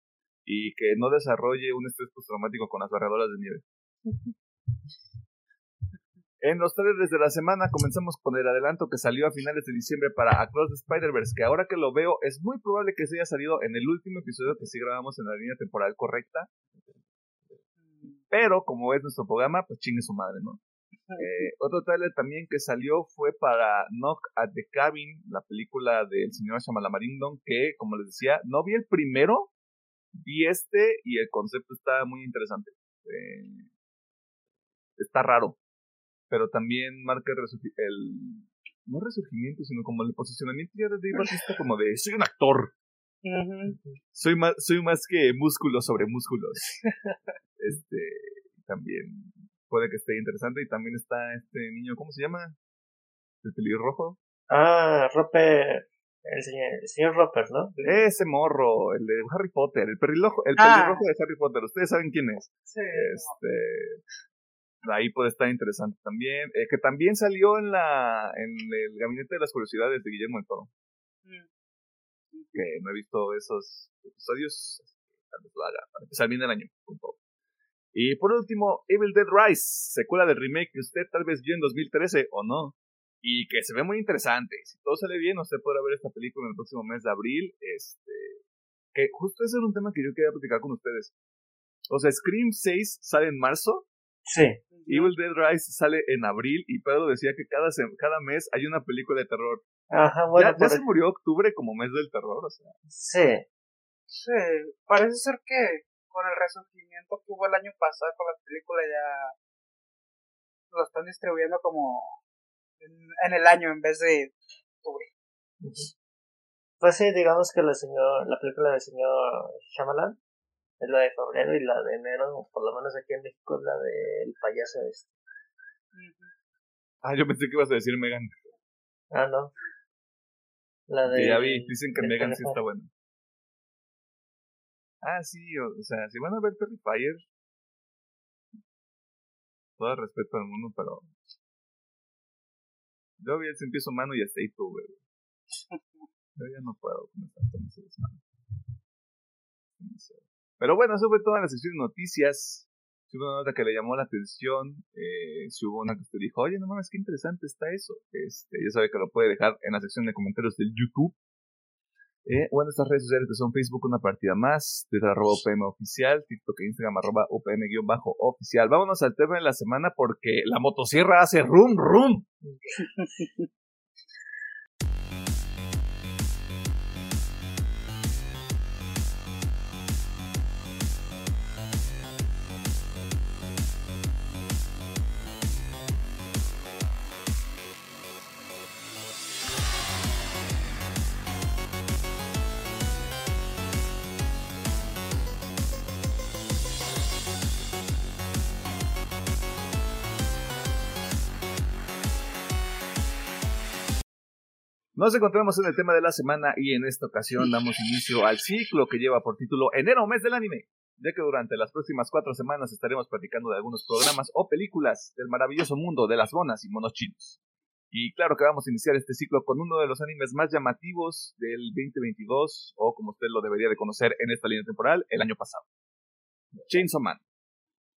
y que no desarrolle un estrés postraumático con las barredoras de nieve. En los trailers de la semana comenzamos con el adelanto que salió a finales de diciembre para Across the Spider-Verse, que ahora que lo veo es muy probable que se haya salido en el último episodio que sí grabamos en la línea temporal correcta. Pero como es nuestro programa, pues chingue su madre, ¿no? Eh, otro trailer también que salió fue para Knock at the Cabin, la película del señor Shyamalan que, como les decía, no vi el primero, vi este y el concepto está muy interesante. Eh, está raro, pero también marca el, no resurgimiento, sino como el posicionamiento ya de Dave Batista como de soy un actor. Soy más, soy más que músculos sobre músculos. este, también puede que esté interesante y también está este niño, ¿cómo se llama? El pelirrojo. Ah, Roper el señor, el señor Roper, ¿no? Ese morro, el de Harry Potter, el pelirrojo, el ah. pelirrojo de Harry Potter, ustedes saben quién es. Sí. Este, ahí puede estar interesante también, eh, que también salió en la, en el gabinete de las curiosidades de Guillermo del Toro. Mm. Que no he visto esos episodios, tal vez lo haga, para empezar bien el año, con todo. Y por último, Evil Dead Rise, secuela del remake que usted tal vez vio en 2013 o no y que se ve muy interesante. Si todo sale bien, usted podrá ver esta película en el próximo mes de abril. Este, que justo ese era un tema que yo quería platicar con ustedes. O sea, Scream 6 sale en marzo. Sí. Evil Dead Rise sale en abril y Pedro decía que cada, cada mes hay una película de terror. Ajá, bueno. Ya, se murió octubre como mes del terror, o sea. Sí. Sí, parece ser que con el resurgimiento que hubo el año pasado con la película ya lo están distribuyendo como en, el año en vez de octubre. Pues sí, digamos que la, señor, la película del señor Shyamalan es la de febrero y la de enero, por lo menos aquí en México, es la del payaso este. Ah, yo pensé que ibas a decir Megan. Ah, no. La de. ya vi, dicen que Megan sí está buena. Ah, sí, o, sea, si van a ver Terrifier, todo el respeto al mundo, pero yo vi el cien humano y ahí tuve, Yo ya no puedo con esta Pero bueno, eso fue toda la sección de noticias. Si hubo una nota que le llamó la atención, eh, si hubo una que usted dijo, oye, no mames, qué interesante está eso. Este, ya sabe que lo puede dejar en la sección de comentarios del YouTube. Eh, o en nuestras redes sociales que son Facebook una partida más, Twitter arroba UPM oficial, TikTok e Instagram arroba UPM guion bajo oficial. Vámonos al tema de la semana porque la motosierra hace rum rum. Nos encontramos en el tema de la semana y en esta ocasión damos inicio al ciclo que lleva por título Enero, mes del anime, ya que durante las próximas cuatro semanas estaremos platicando de algunos programas o películas del maravilloso mundo de las bonas y monos chinos. Y claro que vamos a iniciar este ciclo con uno de los animes más llamativos del 2022, o como usted lo debería de conocer en esta línea temporal, el año pasado. Chainsaw Man.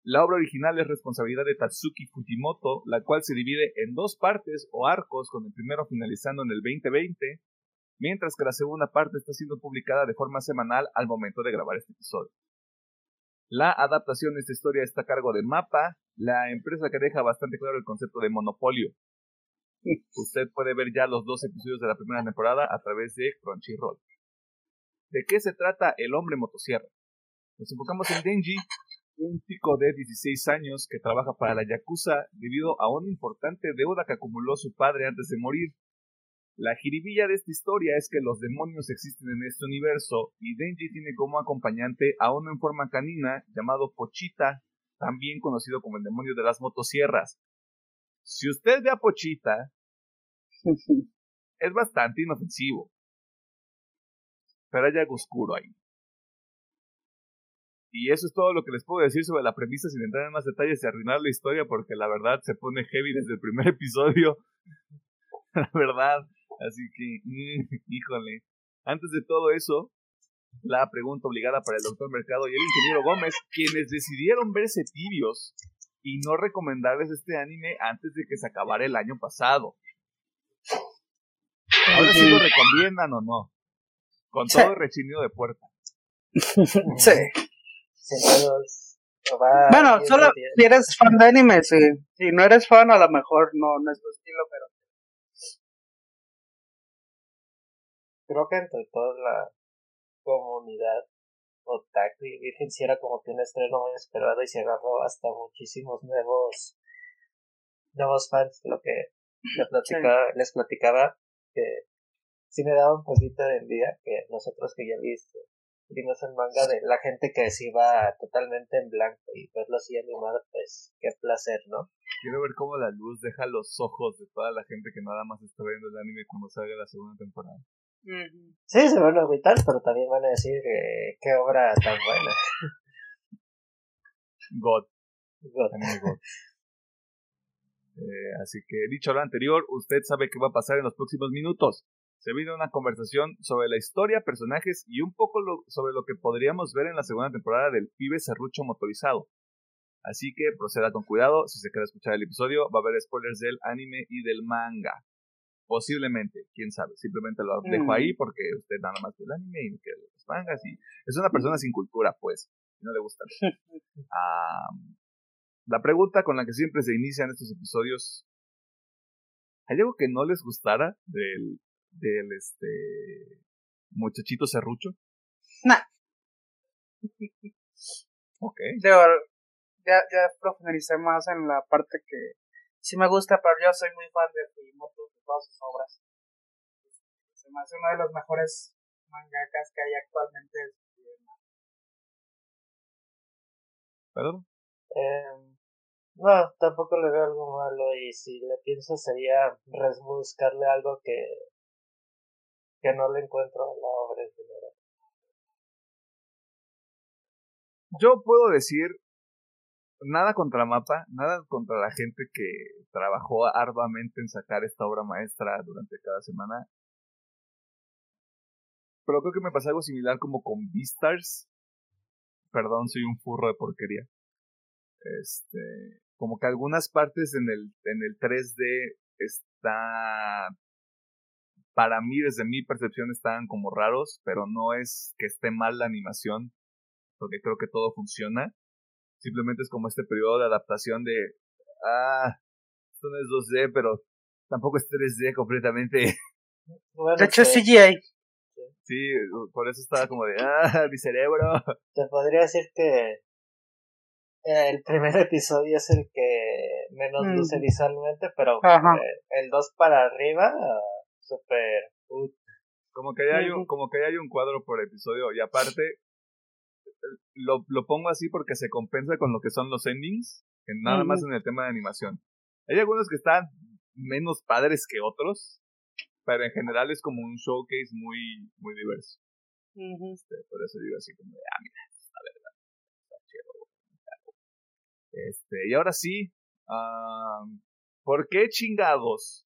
La obra original es responsabilidad de Tatsuki Fujimoto, la cual se divide en dos partes o arcos, con el primero finalizando en el 2020, mientras que la segunda parte está siendo publicada de forma semanal al momento de grabar este episodio. La adaptación de esta historia está a cargo de Mapa, la empresa que deja bastante claro el concepto de monopolio. Usted puede ver ya los dos episodios de la primera temporada a través de Crunchyroll. ¿De qué se trata El hombre motosierra? Nos enfocamos en Denji, un chico de 16 años que trabaja para la Yakuza debido a una importante deuda que acumuló su padre antes de morir. La jiribilla de esta historia es que los demonios existen en este universo y Denji tiene como acompañante a uno en forma canina llamado Pochita, también conocido como el demonio de las motosierras. Si usted ve a Pochita, es bastante inofensivo. Pero hay algo oscuro ahí. Y eso es todo lo que les puedo decir sobre la premisa sin entrar en más detalles y arruinar la historia porque la verdad se pone heavy desde el primer episodio. la verdad. Así que, mm, híjole. Antes de todo eso, la pregunta obligada para el doctor Mercado y el ingeniero Gómez, quienes decidieron verse tibios y no recomendarles este anime antes de que se acabara el año pasado. Ahora sí lo recomiendan o no. Con todo el rechinido de puerta. sí. Bueno, solo si eres fan de anime, sí. Si no eres fan, a lo mejor no, no es tu estilo, pero. Creo que entre toda la comunidad otaku y virgen si era como que un estreno muy esperado y se agarró hasta muchísimos nuevos nuevos fans lo que les platicaba, les platicaba que sí me daba un poquito de envidia que nosotros que ya viste vimos en manga de la gente que se iba totalmente en blanco y verlo así animado, pues qué placer, ¿no? Quiero ver cómo la luz deja los ojos de toda la gente que nada más está viendo el anime cuando salga la segunda temporada. Sí, se van a agüitar, pero también van a decir eh, qué obra tan buena. God. God. God. Eh, así que dicho lo anterior, usted sabe qué va a pasar en los próximos minutos se viene una conversación sobre la historia, personajes y un poco sobre lo que podríamos ver en la segunda temporada del pibe serrucho motorizado. Así que proceda con cuidado, si se quiere escuchar el episodio va a haber spoilers del anime y del manga. Posiblemente, quién sabe, simplemente lo dejo mm. ahí porque usted nada más ve el anime y que los mangas y es una persona sin cultura, pues, no le gusta. la pregunta con la que siempre se inician estos episodios ¿Hay algo que no les gustara del, del este muchachito serrucho? Nah. ok. ya, ya profundicé más en la parte que sí me gusta, pero yo soy muy fan de Fujimoto, de todas sus obras. Se me hace uno de los mejores mangakas que hay actualmente. ¿Perdón? Eh, no, tampoco le veo algo malo y si le pienso sería buscarle algo que que no le encuentro la obra en general. Yo puedo decir nada contra Mapa, nada contra la gente que trabajó arduamente en sacar esta obra maestra durante cada semana. Pero creo que me pasa algo similar como con Beastars. Perdón, soy un furro de porquería. Este, como que algunas partes en el en el 3D está para mí, desde mi percepción, estaban como raros, pero no es que esté mal la animación, porque creo que todo funciona. Simplemente es como este periodo de adaptación de, ah, esto no es 2D, pero tampoco es 3D completamente. de hecho, es CGI. Sí, por eso estaba como de, ah, mi cerebro. Te podría decir que el primer episodio es el que menos luce mm. visualmente, pero el 2 para arriba super como que hay un, como que hay un cuadro por episodio y aparte lo, lo pongo así porque se compensa con lo que son los endings, nada más en el tema de animación. Hay algunos que están menos padres que otros, pero en general es como un showcase muy, muy diverso. Este, por eso digo así como de, ah, mira, la verdad, Este, y ahora sí, ¿por qué chingados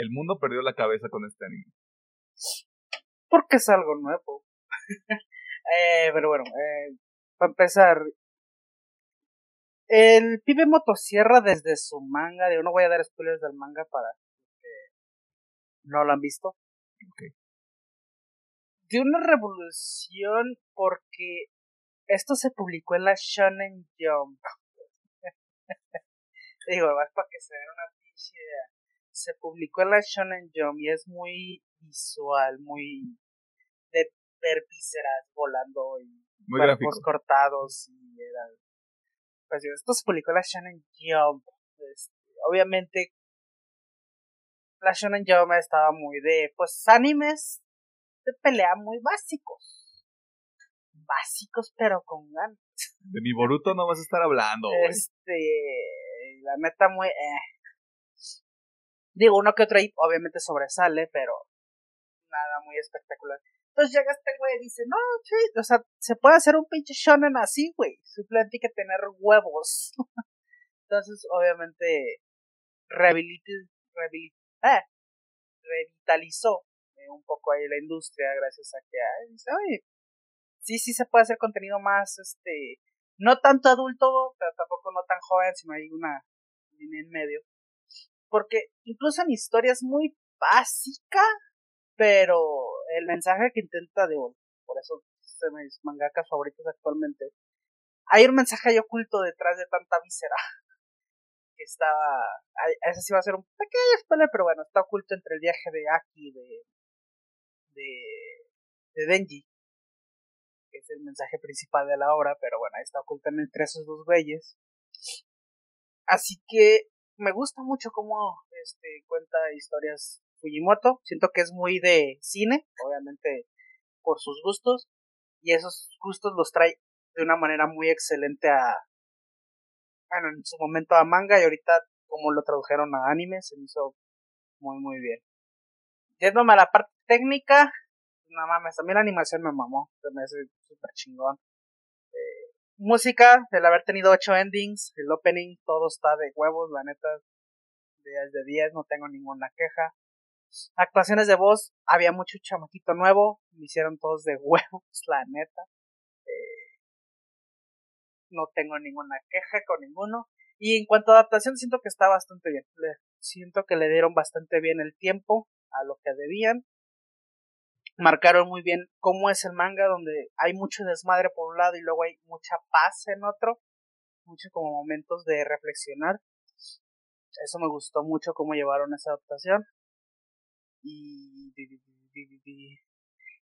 el mundo perdió la cabeza con este anime. Porque es algo nuevo. eh, pero bueno, eh, para empezar, El pibe motosierra desde su manga, digo, no voy a dar spoilers del manga para que no lo han visto. De una revolución porque esto se publicó en la Shonen Jump. digo, es para que se den una pinche idea. Se publicó en la Shonen Jump y es muy visual, muy de ver vísceras volando y Muy cuerpos cortados y era pues esto se publicó en la Shonen Jump este, obviamente la Shonen Jump estaba muy de pues animes de pelea muy básicos básicos pero con ganas De mi Boruto no vas a estar hablando, este la neta muy eh. Digo uno que otro ahí obviamente sobresale pero nada muy espectacular entonces llega este güey y dice, no, sí, o sea, se puede hacer un pinche shonen así, güey. Simplemente hay que tener huevos. Entonces, obviamente, eh, revitalizó eh, un poco ahí la industria gracias a que, sí, sí se puede hacer contenido más, este, no tanto adulto, pero tampoco no tan joven, sino hay una línea en medio. Porque incluso en historias muy básicas, pero el mensaje que intenta de por eso se mis mangakas favoritos actualmente hay un mensaje ahí oculto detrás de tanta víscera que está ese sí va a ser un pequeño spoiler pero bueno está oculto entre el viaje de Aki de de de Denji que es el mensaje principal de la obra pero bueno está oculto entre esos dos güeyes. Así que me gusta mucho cómo este cuenta historias Fujimoto. Siento que es muy de cine, obviamente por sus gustos, y esos gustos los trae de una manera muy excelente a, bueno, en su momento a manga y ahorita como lo tradujeron a anime, se me hizo muy, muy bien. Yéndome a la parte técnica, no mames, también la animación me mamó, se me hace súper chingón. Música, el haber tenido ocho endings, el opening, todo está de huevos, la neta, 10 de 10, no tengo ninguna queja. Actuaciones de voz, había mucho chamaquito nuevo, me hicieron todos de huevos, la neta. Eh, no tengo ninguna queja con ninguno. Y en cuanto a adaptación, siento que está bastante bien. Le, siento que le dieron bastante bien el tiempo a lo que debían. Marcaron muy bien cómo es el manga, donde hay mucho desmadre por un lado y luego hay mucha paz en otro. Muchos como momentos de reflexionar. Eso me gustó mucho cómo llevaron esa adaptación. Y,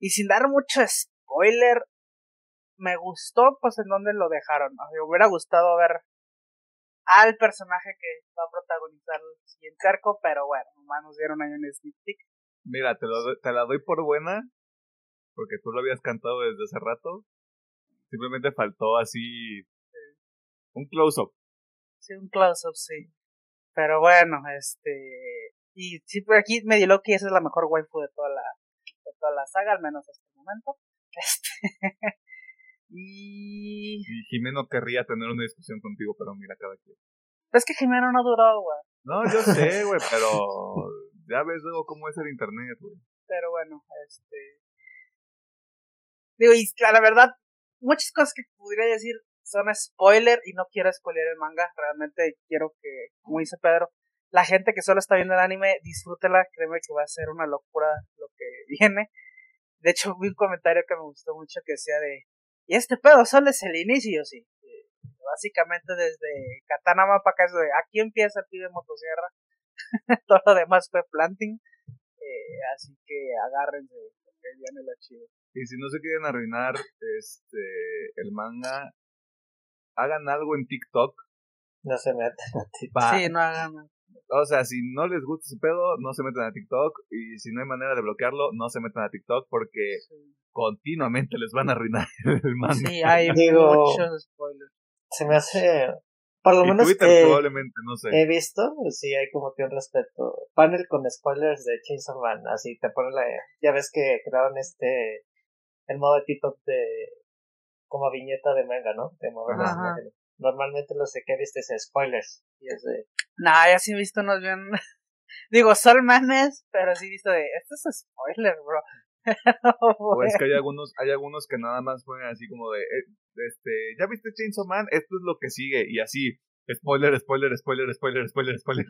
sin dar mucho spoiler, me gustó pues en donde lo dejaron. Me hubiera gustado ver al personaje que va a protagonizar el siguiente pero bueno, nomás nos dieron ahí un sneak peek. Mira, te, lo, te la doy por buena, porque tú lo habías cantado desde hace rato. Simplemente faltó así un close-up. Sí, un close-up, sí. Pero bueno, este y sí, por aquí medio Loki, esa es la mejor waifu de toda la, de toda la saga, al menos hasta el momento. Este. y... y Jimeno querría tener una discusión contigo, pero mira cada quien. Es que Jimeno no duró, güey. No, yo sé, güey, pero ya ves luego cómo es el internet, güey. Pero bueno, este. Digo, y la verdad, muchas cosas que podría decir son spoiler y no quiero spoiler el manga. Realmente quiero que, como dice Pedro, la gente que solo está viendo el anime, disfrútela, créeme que va a ser una locura lo que viene. De hecho, vi un comentario que me gustó mucho que decía de, y este pedo solo es el inicio, sí. Básicamente desde Katana para acá es de, aquí empieza el pibe motosierra. Todo lo demás fue planting. Eh, así que agárrense, porque viene lo chido. Y si no se quieren arruinar este el manga, hagan algo en TikTok. No se metan a TikTok. Sí, no hagan nada. O sea, si no les gusta ese pedo, no se metan a TikTok. Y si no hay manera de bloquearlo, no se metan a TikTok porque Sí, continuamente les van a arruinar el manga. Sí, hay Digo- muchos spoilers. Se me hace. Por lo y menos Twitter que probablemente, no sé. he visto, sí hay como que un respeto. Panel con spoilers de Chainsaw Man, así te ponen la. Ya ves que crearon este. El modo de TikTok de. Como viñeta de manga, ¿no? De mover las imágenes. Normalmente lo sé que viste es spoilers. Y es de. Nah, ya sí he visto unos bien. Digo, son manes, pero sí he visto de. Esto es spoiler, bro. O es que hay algunos, hay algunos que nada más ponen así como de, eh, este, ¿ya viste Chainsaw Man? Esto es lo que sigue. Y así, spoiler, spoiler, spoiler, spoiler, spoiler, spoiler.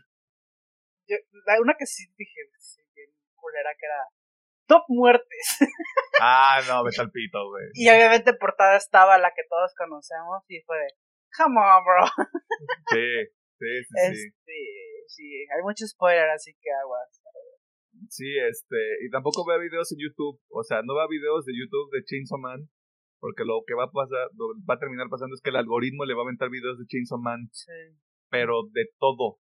Yo, la una que sí dije, sí, bien culera, que era Top Muertes. Ah, no, vete al pito, güey. y obviamente en portada estaba la que todos conocemos y fue de, come on, bro. Sí, sí, sí, sí. Este, sí, hay mucho spoiler, así que aguas. Sí, este, y tampoco vea videos en YouTube, o sea, no vea videos de YouTube de Chainsaw Man, porque lo que va a pasar, lo va a terminar pasando es que el algoritmo le va a aventar videos de Chainsaw Man, Sí, pero de todo.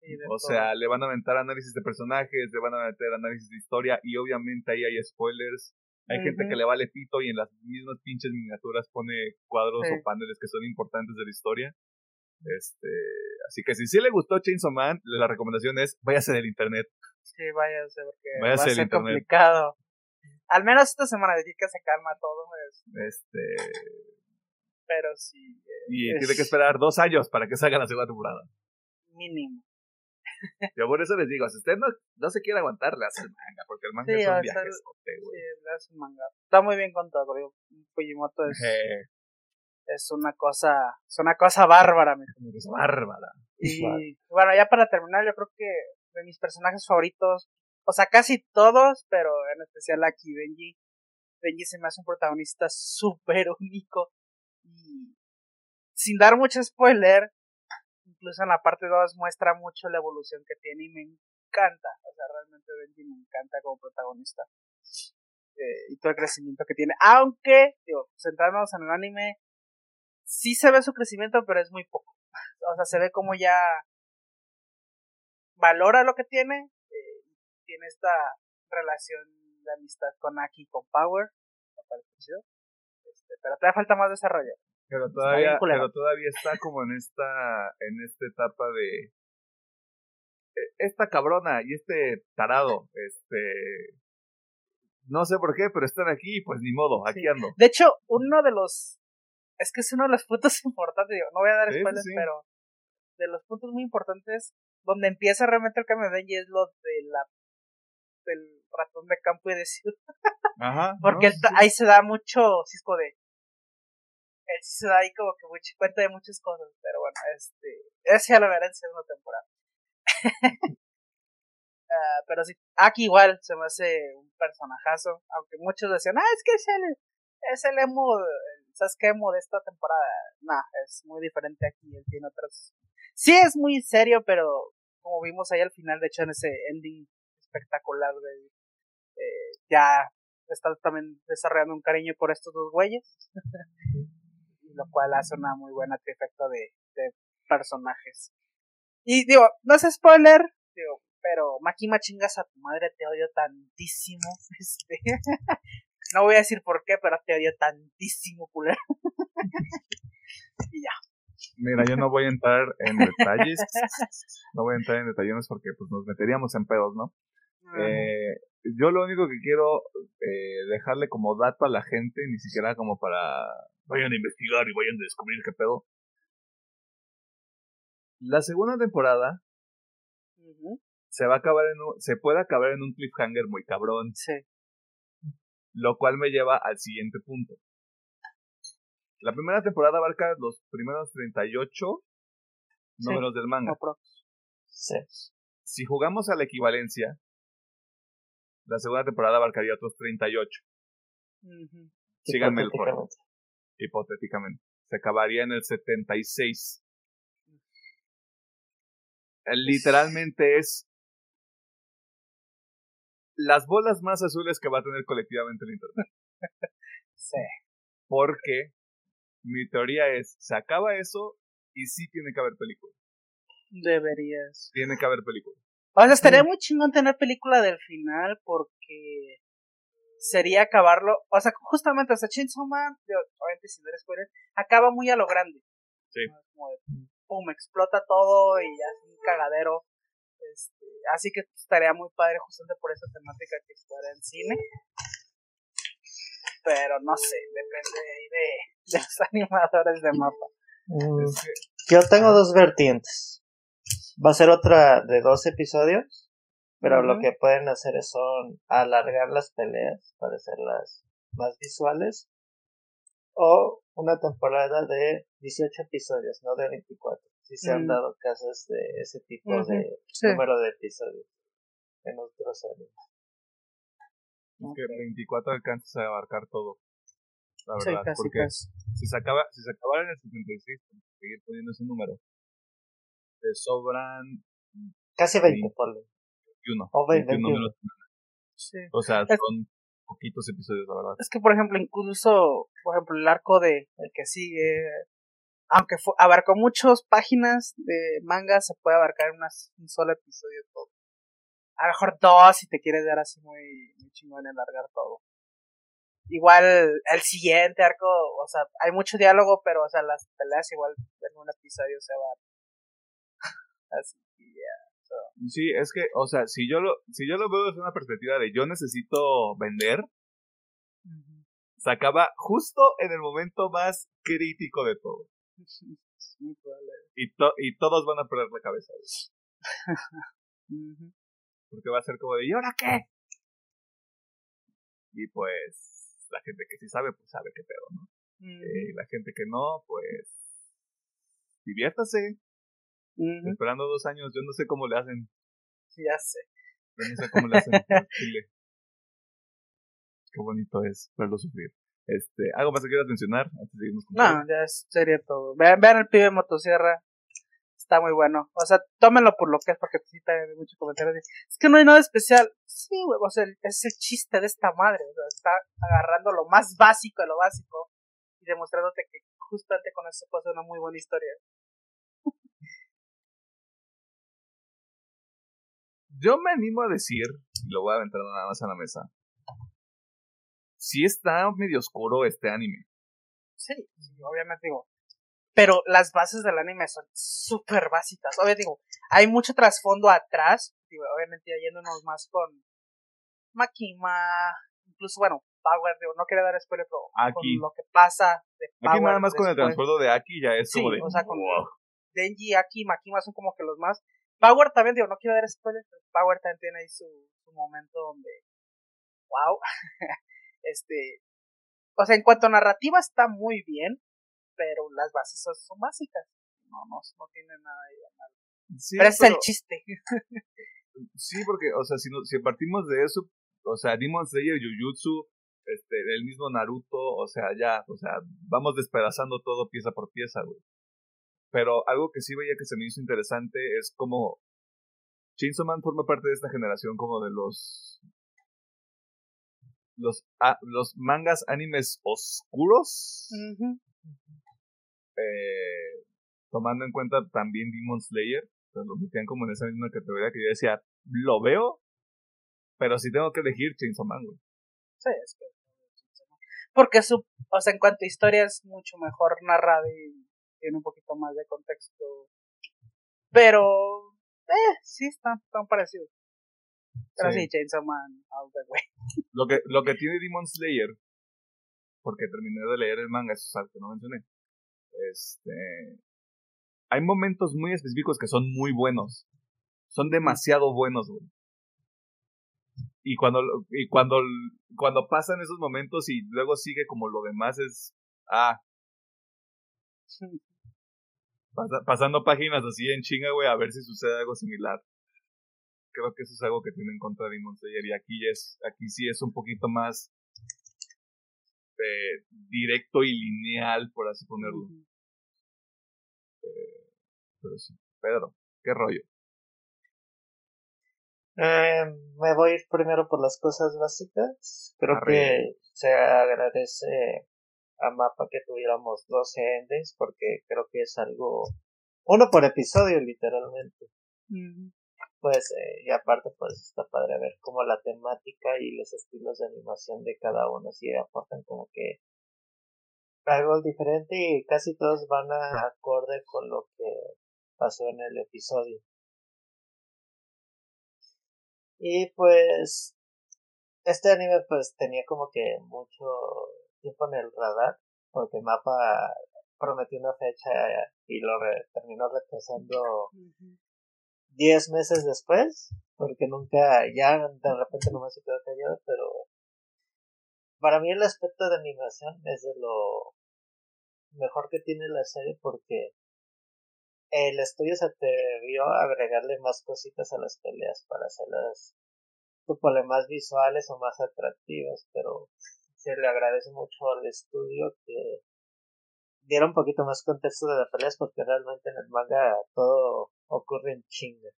sí, de O todo. sea, le van a aventar análisis de personajes, le van a meter análisis de historia, y obviamente ahí hay spoilers. Hay gente que le vale pito y en las mismas pinches miniaturas pone cuadros Sí. o paneles que son importantes de la historia. Este, así que si sí le gustó Chainsaw Man, la recomendación es váyase del internet. Sí, váyase, porque Váyase va a ser internet. complicado. Al menos esta semana de que se calma todo, es- Este, pero sí, eh, y Es- tiene que esperar dos años para que salga la segunda temporada. mínimo. Yo por eso les digo, si usted no, no se quiere aguantar, le hace el manga, porque el manga Sí, es un viaje Sí, güey. le hace un manga. Está muy bien contado, digo, Fujimoto es, Eh, es una cosa, es una cosa bárbara, es bárbara. Y bueno, ya para terminar, yo creo que de mis personajes favoritos, o sea, casi todos, pero en especial aquí Benji. Benji se me hace un protagonista súper único. Y sin dar mucho spoiler, incluso en la parte 2 muestra mucho la evolución que tiene y me encanta. O sea, realmente Benji me encanta como protagonista. Eh, y todo el crecimiento que tiene. Aunque, digo, centrándonos en el anime, sí se ve su crecimiento, pero es muy poco. O sea, se ve como ya valora lo que tiene. eh, tiene esta relación de amistad con Aki y con Power. Me parece chido. Este, pero todavía falta más desarrollo. Pero todavía, culero. pero todavía está como en esta, en esta etapa de eh, esta cabrona y este tarado, este no sé por qué, pero están aquí, pues ni modo, aquí Sí. ando. De hecho, uno de los. Es que es uno de los puntos importantes. Digo, no voy a dar Sí, sí, spoilers, sí. pero. De los puntos muy importantes. Donde empieza realmente el de Benji es lo de la. Del ratón de campo y de ciudad. Ajá. Porque ahí se da mucho cisco de. Él sí se da ahí como que mucho cuenta de muchas cosas. Pero bueno, este. Ese ya lo veré en segunda temporada. Ah, pero sí, aquí igual se me hace un personajazo. Aunque muchos decían, ah, es que es el, es el emo, el Sasuke emo de esta temporada. Nah, es muy diferente aquí. Él tiene otras. Sí, es muy serio, pero como vimos ahí al final, de hecho, en ese ending espectacular, güey, eh, ya está también desarrollando un cariño por estos dos güeyes. lo cual hace una muy buena trifecta de, de personajes. Y digo, no es spoiler, digo, pero Makima chingas a tu madre, te odio tantísimo. Este, no voy a decir por qué, pero te odio tantísimo, culero. y ya. Mira, yo no voy a entrar en detalles, no voy a entrar en detalles porque pues nos meteríamos en pedos, ¿no? Eh, yo lo único que quiero eh, dejarle como dato a la gente, ni siquiera como para vayan a investigar y vayan a descubrir qué pedo. La segunda temporada se va a acabar en un, se puede acabar en un cliffhanger muy cabrón, Sí. lo cual me lleva al siguiente punto. La primera temporada abarca los primeros 38 Sí. números del manga. Sí. Si jugamos a la equivalencia, la segunda temporada abarcaría otros 38. ujú. Síganme el rollo. Hipotéticamente. Se acabaría en el 76. Eh, Literalmente es las bolas más azules que va a tener colectivamente el Internet. Sí. Porque mi teoría es, se acaba eso y sí tiene que haber película. Deberías. Tiene que haber película. O sea, estaría muy chingón tener película del final porque sería acabarlo. O sea, justamente, o sea, Chainsaw Man, obviamente sin dar spoiler, acaba muy a lo grande. Sí. ¿no? Como de, pum, explota todo y es un cagadero. Este, así que estaría muy padre justamente por esa temática que fuera en cine. Pero no sé, depende de, de los animadores de mapa. Mm, Yo tengo dos vertientes. Va a ser otra de dos episodios. Pero lo que pueden hacer es son alargar las peleas para hacerlas más visuales. O una temporada de 18 episodios, no de 24. Si se han dado casos de ese tipo de número de episodios en otros años. Es que 24 alcanza a abarcar todo. La verdad, porque si se acaba, si se acabara en el 76, seguir poniendo ese número, te sobran casi 20, por 21. O 20, 21 Sí. O sea, son poquitos episodios, la verdad. Es que, por ejemplo, incluso, por ejemplo, el arco de el que sigue, aunque abarcó muchas páginas de manga, se puede abarcar en un solo episodio todo a lo mejor dos si te quieres dar así muy, muy chingón en alargar todo. Igual el siguiente arco, o sea, hay mucho diálogo, pero o sea, las peleas igual en un episodio se van. así que ya. Sí, es que, o sea, si yo lo, si yo lo veo desde una perspectiva de yo necesito vender, se acaba justo en el momento más crítico de todo. y, to y todos van a perder la cabeza. Porque va a ser como de, ¿y ahora qué? Y pues, la gente que sí sabe, pues sabe qué pedo, ¿no? Eh, la gente que no, pues, diviértase. Esperando dos años, yo no sé cómo le hacen. Ya sé. Yo no sé cómo le hacen Chile. Qué bonito es verlo sufrir. Este, ¿Algo más que quieras mencionar antes de irnos con No, ya sería todo. Vean, vean el pibe motosierra está muy bueno. O sea, tómenlo por lo que es, porque sí hay muchos comentarios. es que no hay nada especial. Sí, güey, o sea, es el chiste de esta madre. O sea, está agarrando lo más básico de lo básico y demostrándote que justamente con eso ser una muy buena historia. Yo me animo a decir, y lo voy a aventar nada más a la mesa. Sí está medio oscuro este anime. Sí, sí obviamente digo, pero las bases del anime son súper básicas. Obviamente digo, hay mucho trasfondo atrás, digo, obviamente yéndonos más con Makima, incluso bueno, Power, digo, no quería dar spoiler, pero con lo que pasa de Power. Aquí nada más con el trasfondo de Aki ya es como de... o sea, con Denji, Aki, Makima son como que los más... Power también, digo, no quiero dar spoiler, pero Power también tiene ahí su, su momento donde... ¡Wow! este... O sea, en cuanto a narrativa está muy bien, pero las bases son, básicas. No, no, no tiene nada de malo. pero es el chiste. sí, porque, o sea, si, si partimos de eso, o sea, Demon Slayer, Jujutsu, este, el mismo Naruto, o sea, ya, o sea, vamos despedazando todo pieza por pieza, güey. Pero algo que sí veía que se me hizo interesante es como Chainsaw Man forma parte de esta generación como de los los, ah, los mangas animes oscuros eh, tomando en cuenta también Demon Slayer, pues lo metían como en esa misma categoría que yo decía, lo veo, pero si tengo que elegir Chainsaw Man, güey. Sí, es que porque su, o sea, en cuanto a historia es mucho mejor narrada y tiene un poquito más de contexto. Pero, eh, sí, están, tan parecidos. Pero sí, Chainsaw Man, all the way. Lo que, lo que tiene Demon Slayer, porque terminé de leer el manga, eso es algo que no mencioné, este, hay momentos muy específicos que son muy buenos. Son demasiado buenos, güey. Y cuando, y cuando, cuando pasan esos momentos y luego sigue como lo demás es, ah, pasando páginas así en chinga, güey, a ver si sucede algo similar. Creo que eso es algo que tiene en contra de Demon Slayer y aquí es, aquí sí es un poquito más eh, directo y lineal, por así ponerlo. Eh, pero sí, Pedro, ¿qué rollo? Eh, me voy a ir primero por las cosas básicas. Creo que se agradece a Mapa que tuviéramos 12 endes porque creo que es algo uno por episodio literalmente pues eh, y aparte pues está padre ver como la temática y los estilos de animación de cada uno si aportan como que algo diferente y casi todos van a acorde con lo que pasó en el episodio. Y pues este anime pues tenía como que mucho tiempo en el radar porque Mapa prometió una fecha y lo terminó retrasando diez meses después, porque nunca, ya de repente nomás se quedó callado, pero para mí el aspecto de animación es de lo mejor que tiene la serie porque el estudio se atrevió a agregarle más cositas a las peleas para hacerlas suponle más visuales o más atractivas, pero se le agradece mucho al estudio que diera un poquito más contexto de las peleas porque realmente en el manga todo ocurre en chinga.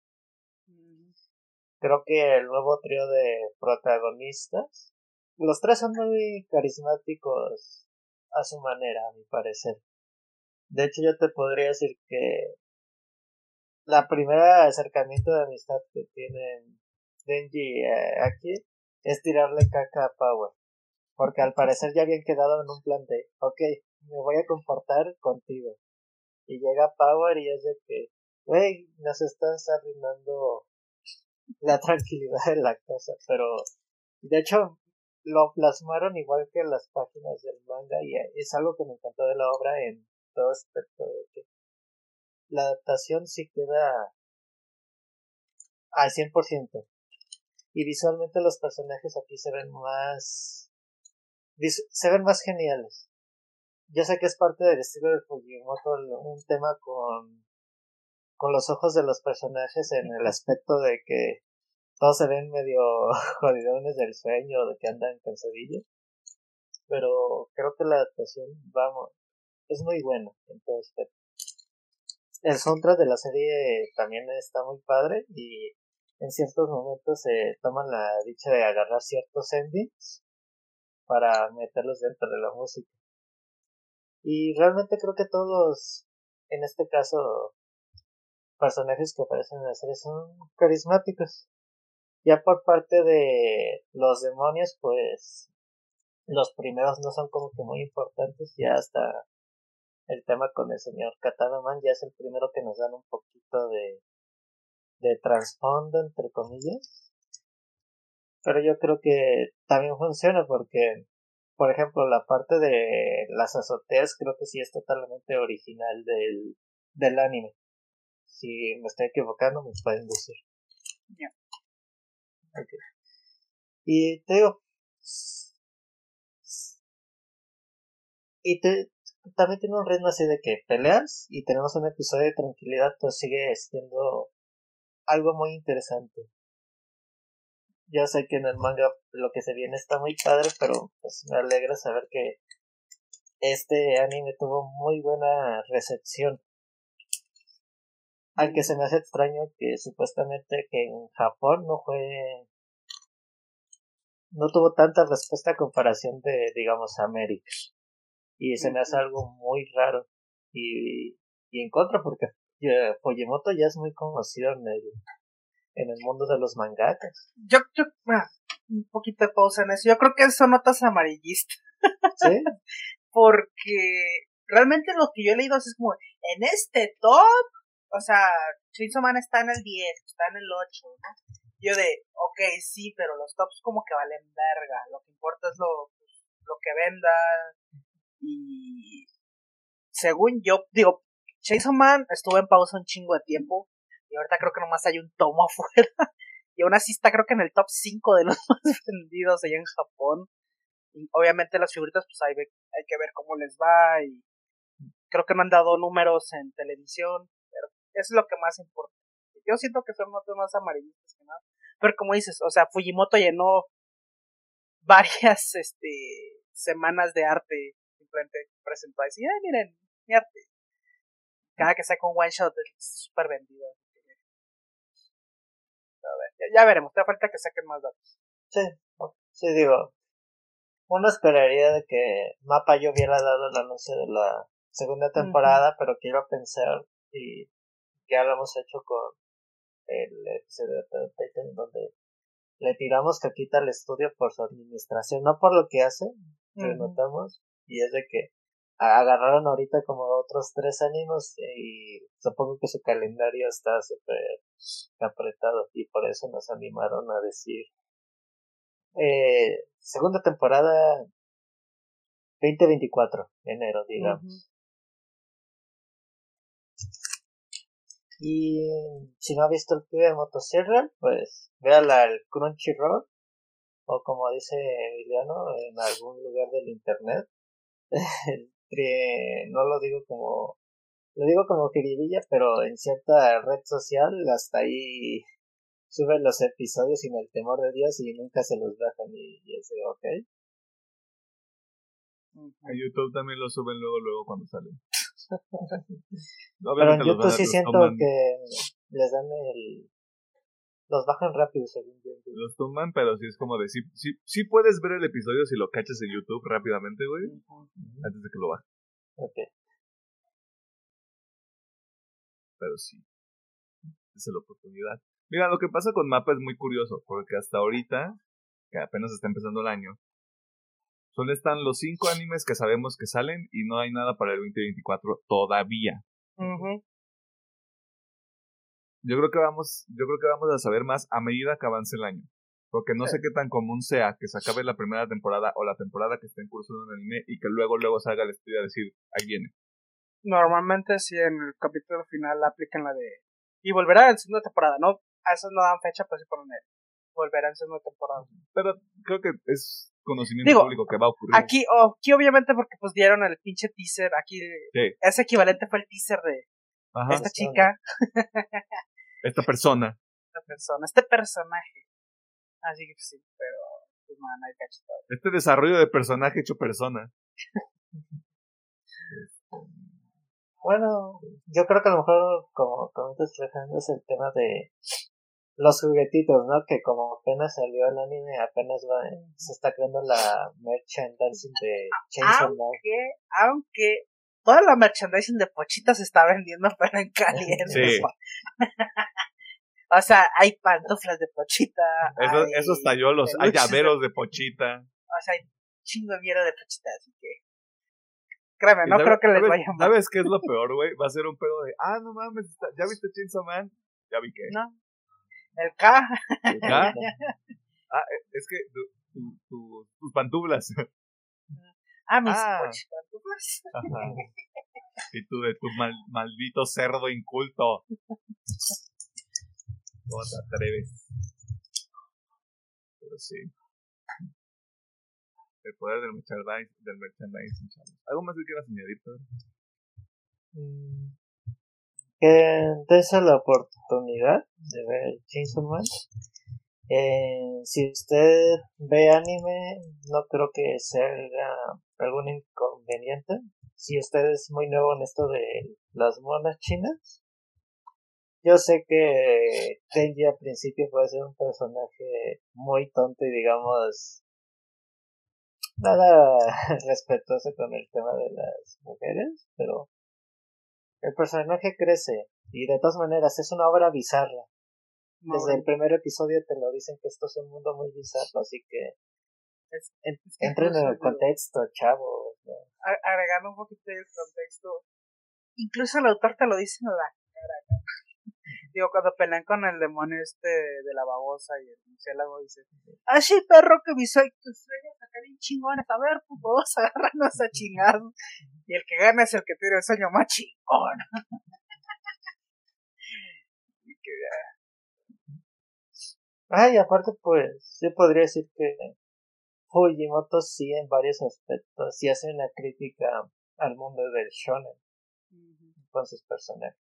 Creo que el nuevo trío de protagonistas, los tres son muy carismáticos a su manera, a mi parecer. De hecho, yo te podría decir que la primera acercamiento de amistad que tienen Denji eh, aquí es tirarle caca a Power. Porque al parecer ya habían quedado en un plan de, ok, me voy a comportar contigo. Y llega Power y es de que, wey, nos estás arruinando la tranquilidad de la casa. Pero, de hecho, lo plasmaron igual que las páginas del manga y es algo que me encantó de la obra en todo aspecto de que la adaptación sí queda al 100% y visualmente los personajes aquí se ven más se ven más geniales yo sé que es parte del estilo de Fujimoto un tema con con los ojos de los personajes en el aspecto de que todos se ven medio jodidones del sueño de que andan cansadillos pero creo que la adaptación vamos es muy buena en todo aspecto el soundtrack de la serie también está muy padre y en ciertos momentos se toman la dicha de agarrar ciertos endings para meterlos dentro de la música. Y realmente creo que todos, en este caso, personajes que aparecen en la serie son carismáticos. Ya por parte de los demonios, pues los primeros no son como que muy importantes, ya hasta el tema con el señor Katanaman ya es el primero que nos dan un poquito de de trasfondo, entre comillas. Pero yo creo que también funciona porque, por ejemplo, la parte de las azoteas creo que sí es totalmente original del, del anime. Si me estoy equivocando, me pueden decir. Ya. Y te digo. Y te, también tiene un ritmo así de que peleas y tenemos un episodio de tranquilidad, pues sigue siendo algo muy interesante. Yo sé que en el manga lo que se viene está muy padre, pero pues me alegra saber que este anime tuvo muy buena recepción. Aunque se me hace extraño que supuestamente que en Japón no fue no tuvo tanta respuesta a comparación de digamos América. Y se me hace algo muy raro y, y en contra porque ya, Fujimoto ya es muy conocido en el, en el mundo de los mangakas. Yo, yo, un poquito de pausa en eso. Yo creo que son notas amarillistas. ¿Sí? Porque realmente lo que yo he leído es como, en este top, o sea, Chainsaw Man está en el 10, está en el 8, ¿no? Yo de, ok, sí, pero los tops como que valen verga. Lo que importa es lo, lo que venda. Y según yo, digo, Chainsaw Man estuvo en pausa un chingo de tiempo. Y ahorita creo que nomás hay un tomo afuera. Y aún así está creo que en el top 5 de los más vendidos allá en Japón. Y obviamente las figuritas pues hay, hay que ver cómo les va. Y creo que no han dado números en televisión. Eso es lo que más importa. Yo siento que son notas más amarillistas que nada. Pero como dices, o sea, Fujimoto llenó varias este semanas de arte. Simplemente presentó así, ay miren, mi arte cada que saca un one shot es súper vendido. A ver, ya, veremos, te falta que saquen más datos. Sí, sí digo. Uno esperaría de que Mapa yo hubiera dado el anuncio de la segunda temporada, pero quiero pensar y ya lo hemos hecho con el episodio de Titan donde le tiramos caquita al estudio por su administración, no por lo que hace, lo notamos, y es de que agarraron ahorita como otros tres ánimos y supongo que su calendario está súper apretado y por eso nos animaron a decir eh, segunda temporada 2024 enero digamos Y si no ha visto el pibe de Motosierra, pues véala al Crunchyroll o como dice Emiliano, en algún lugar del internet. no lo digo como lo digo como queridilla, pero en cierta red social hasta ahí suben los episodios sin el temor de Dios y nunca se los bajan y, y es ok. En YouTube también lo suben luego, luego cuando salen. pero en YouTube sí siento que les dan el... Los bajan rápido, según yo. Los toman, pero sí es como de... Sí, sí, puedes ver el episodio si lo cachas en YouTube rápidamente, güey. Antes de que lo bajen. Ok. Pero sí. Esa es la oportunidad. Mira, lo que pasa con Mapa es muy curioso, porque hasta ahorita, que apenas está empezando el año, solo están los cinco animes que sabemos que salen y no hay nada para el 2024 todavía. Yo creo que vamos, yo creo que vamos a saber más a medida que avance el año. Porque no sé qué tan común sea que se acabe la primera temporada o la temporada que esté en curso de un anime y que luego luego salga el estudio a decir, ahí viene. Normalmente si en el capítulo final aplican la de... Y volverá en segunda temporada, ¿no? a eso no dan fecha, pues se ponen volverán en segunda temporada. Pero creo que es conocimiento público que va a ocurrir. Aquí, aquí obviamente porque pues dieron el pinche teaser, aquí ese equivalente fue el teaser de esta chica. esta persona. Esta persona, este personaje. Así que sí, pero pues man, hay Este desarrollo de personaje hecho persona. Bueno, yo creo que a lo mejor, como comentas, es el tema de los juguetitos, ¿no? Que como apenas salió el anime, apenas va, se está creando la merchandising de Chainsaw Man. Aunque, aunque toda la merchandising de Pochita se está vendiendo, pero en caliente. Sí. o sea, hay pantuflas de Pochita. Esos, hay esos tallolos, hay llaveros de Pochita. O sea, hay chingo de mierda de Pochita, así que. Créeme, no creo que les vaya mal. ¿Sabes qué es lo peor, güey? Va a ser un pedo de, ah, no mames, ¿ya viste Chainsaw Man? Ya vi que. No. El K. ¿El K? ah, es que tu, tu, tus pantuflas. Ah, mis ah. pantuflas. Ajá. Y tú de tu mal, maldito cerdo inculto. ¿Cómo te atreves? Pero sí. El poder del merchandising. Del merchandising ¿Algo más que quieras añadir, Pedro? Mm, que des la oportunidad de ver Chainsaw Man. Eh, si usted ve anime, no creo que sea algún inconveniente. Si usted es muy nuevo en esto de las monas chinas, yo sé que Tenji al principio puede ser un personaje muy tonto y digamos nada respetuoso con el tema de las mujeres, pero el personaje crece y de todas maneras es una obra bizarra. Desde el primer episodio te lo dicen que esto es un mundo muy bizarro, así que entren en el contexto, chavos. Agregando un poquito el contexto, incluso el autor te lo dice en la cara. Digo, cuando pelean con el demonio este de la babosa y el murciélago, dice, ah, perro que mi sueño, tu sueño sacar bien chingones, a ver, putos, agarrarnos a chingados. Y el que gana es el que tiene el sueño más chingón. y que Ay, aparte, pues, sí podría decir que Fujimoto sí en varios aspectos, sí hace una crítica al mundo del shonen con sus personajes.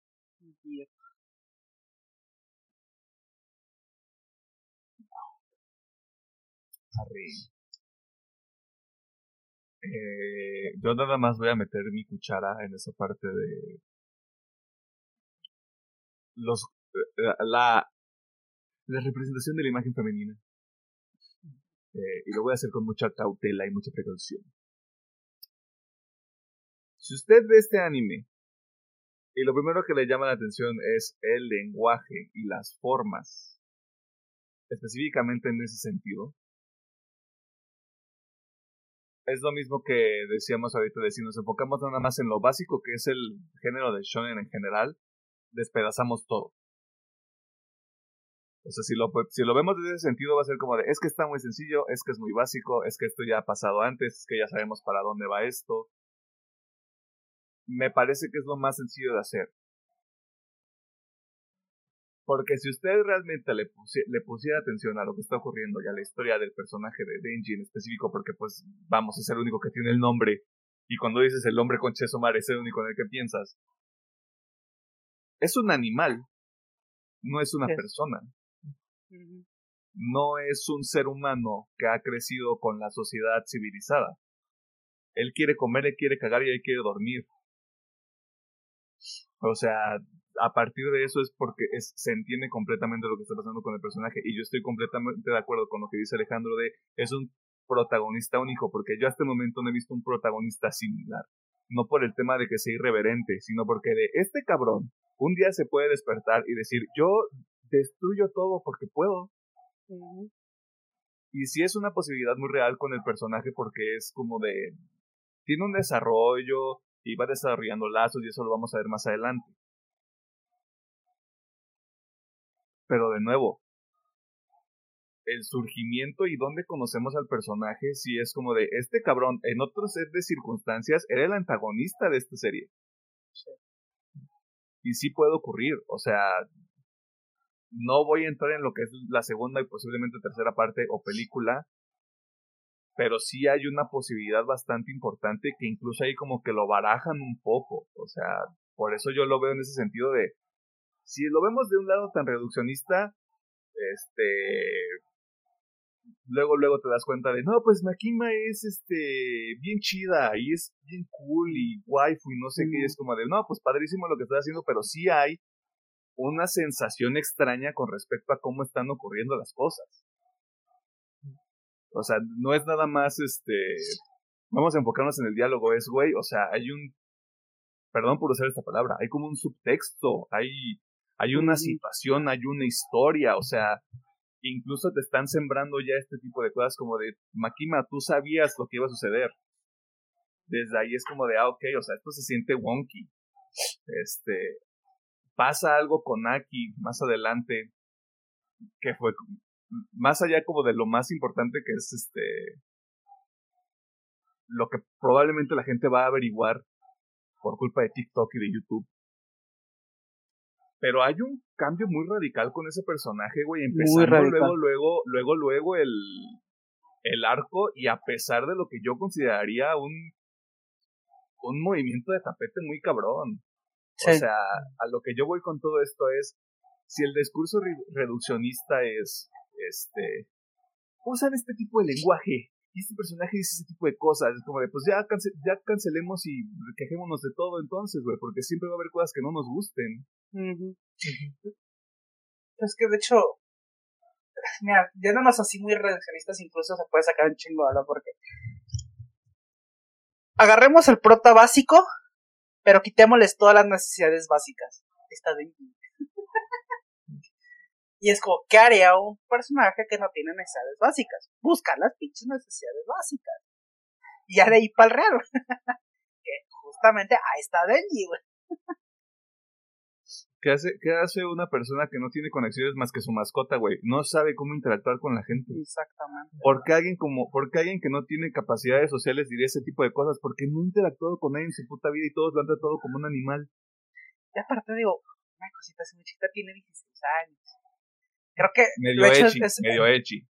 Eh, yo nada más voy a meter mi cuchara en esa parte de los eh, la la representación de la imagen femenina eh, y lo voy a hacer con mucha cautela y mucha precaución. Si usted ve este anime y lo primero que le llama la atención es el lenguaje y las formas, específicamente en ese sentido, es lo mismo que decíamos ahorita de si nos enfocamos nada más en lo básico que es el género de shonen en general, despedazamos todo. O sea, si lo, si lo vemos desde ese sentido va a ser como de, es que está muy sencillo, es que es muy básico, es que esto ya ha pasado antes, es que ya sabemos para dónde va esto. Me parece que es lo más sencillo de hacer. Porque si usted realmente le, le pusiera atención a lo que está ocurriendo y a la historia del personaje de Denji en específico, porque pues vamos, es el único que tiene el nombre, y cuando dices el nombre con Chesomar es el único en el que piensas, es un animal, no es una persona. No es un ser humano que ha crecido con la sociedad civilizada. Él quiere comer, él quiere cagar y él quiere dormir. O sea, a partir de eso es porque se entiende completamente lo que está pasando con el personaje y yo estoy completamente de acuerdo con lo que dice Alejandro de es un protagonista único porque yo hasta el momento no he visto un protagonista similar. No por el tema de que sea irreverente sino porque de este cabrón un día se puede despertar y decir yo destruyo todo porque puedo. Y si es una posibilidad muy real con el personaje porque es como de tiene un desarrollo y va desarrollando lazos y eso lo vamos a ver más adelante Pero de nuevo, el surgimiento y dónde conocemos al personaje, si es como de este cabrón, en otro set de circunstancias, era el antagonista de esta serie. Y sí puede ocurrir, o sea, no voy a entrar en lo que es la segunda y posiblemente tercera parte o película, pero sí hay una posibilidad bastante importante que incluso ahí como que lo barajan un poco, o sea, por eso yo lo veo en ese sentido de si lo vemos de un lado tan reduccionista, este luego luego te das cuenta de no pues Makima es este bien chida y es bien cool y waifu y no sé qué es como de no pues padrísimo lo que estás haciendo pero sí hay una sensación extraña con respecto a cómo están ocurriendo las cosas. O sea no es nada más este vamos a enfocarnos en el diálogo es güey o sea hay un perdón por usar esta palabra hay como un subtexto hay hay una situación, hay una historia, o sea, incluso te están sembrando ya este tipo de cosas como de, Makima, tú sabías lo que iba a suceder. Desde ahí es como de, ah, ok, o sea, esto se siente wonky. Este, pasa algo con Aki más adelante, que fue más allá como de lo más importante que es este, lo que probablemente la gente va a averiguar por culpa de TikTok y de YouTube, pero hay un cambio muy radical con ese personaje, güey. Empezando luego, luego, luego, luego el, el arco. Y a pesar de lo que yo consideraría un, un movimiento de tapete muy cabrón. O sea, a lo que yo voy con todo esto es, si el discurso reduccionista es, este, usan este tipo de lenguaje y este personaje dice ese tipo de cosas, es como de, pues ya, ya cancelemos y quejémonos de todo entonces, güey, porque siempre va a haber cosas que no nos gusten. Es que de hecho, mira, más así muy reduccionistas, incluso se puede sacar un chingo de porque agarremos el prota básico, pero quitémosles todas las necesidades básicas. Está de Y es como, ¿qué haría un personaje que no tiene necesidades básicas? Buscar las pinches necesidades básicas. Y ya de ahí para el real. que justamente ahí está Denji, güey. ¿Qué hace, ¿Qué hace una persona que no tiene conexiones más que su mascota, güey? No sabe cómo interactuar con la gente. Exactamente. ¿Por qué alguien, como, porque alguien que no tiene capacidades sociales diría ese tipo de cosas? Porque no ha interactuado con nadie en su puta vida y todos lo han tratado como un animal. Y aparte digo, una cosita, muchita tiene 16 años. Creo que... Medio echi, medio echi.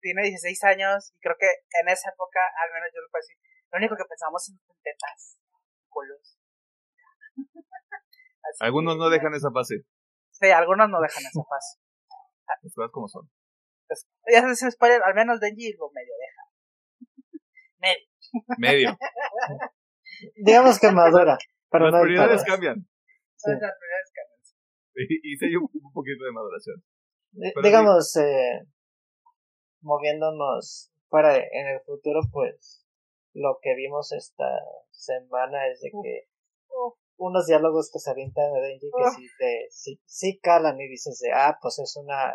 Tiene 16 años y creo que en esa época, al menos yo lo puedo decir, lo único que pensamos en tetas, colos. algunos no dejan esa fase. Sí, algunos no dejan esa fase. Las cosas como son. Pues, ya se spoiler, al menos Denji lo medio deja. medio. Medio. Digamos que madura. Pero las prioridades cambian. Sí. Las prioridades cambian. Y, y un, un poquito de maduración. Digamos, eh, moviéndonos para en el futuro, pues lo que vimos esta semana es de que unos diálogos que se avientan de Denji que sí, te, sí, sí calan y dices de, ah, pues es una,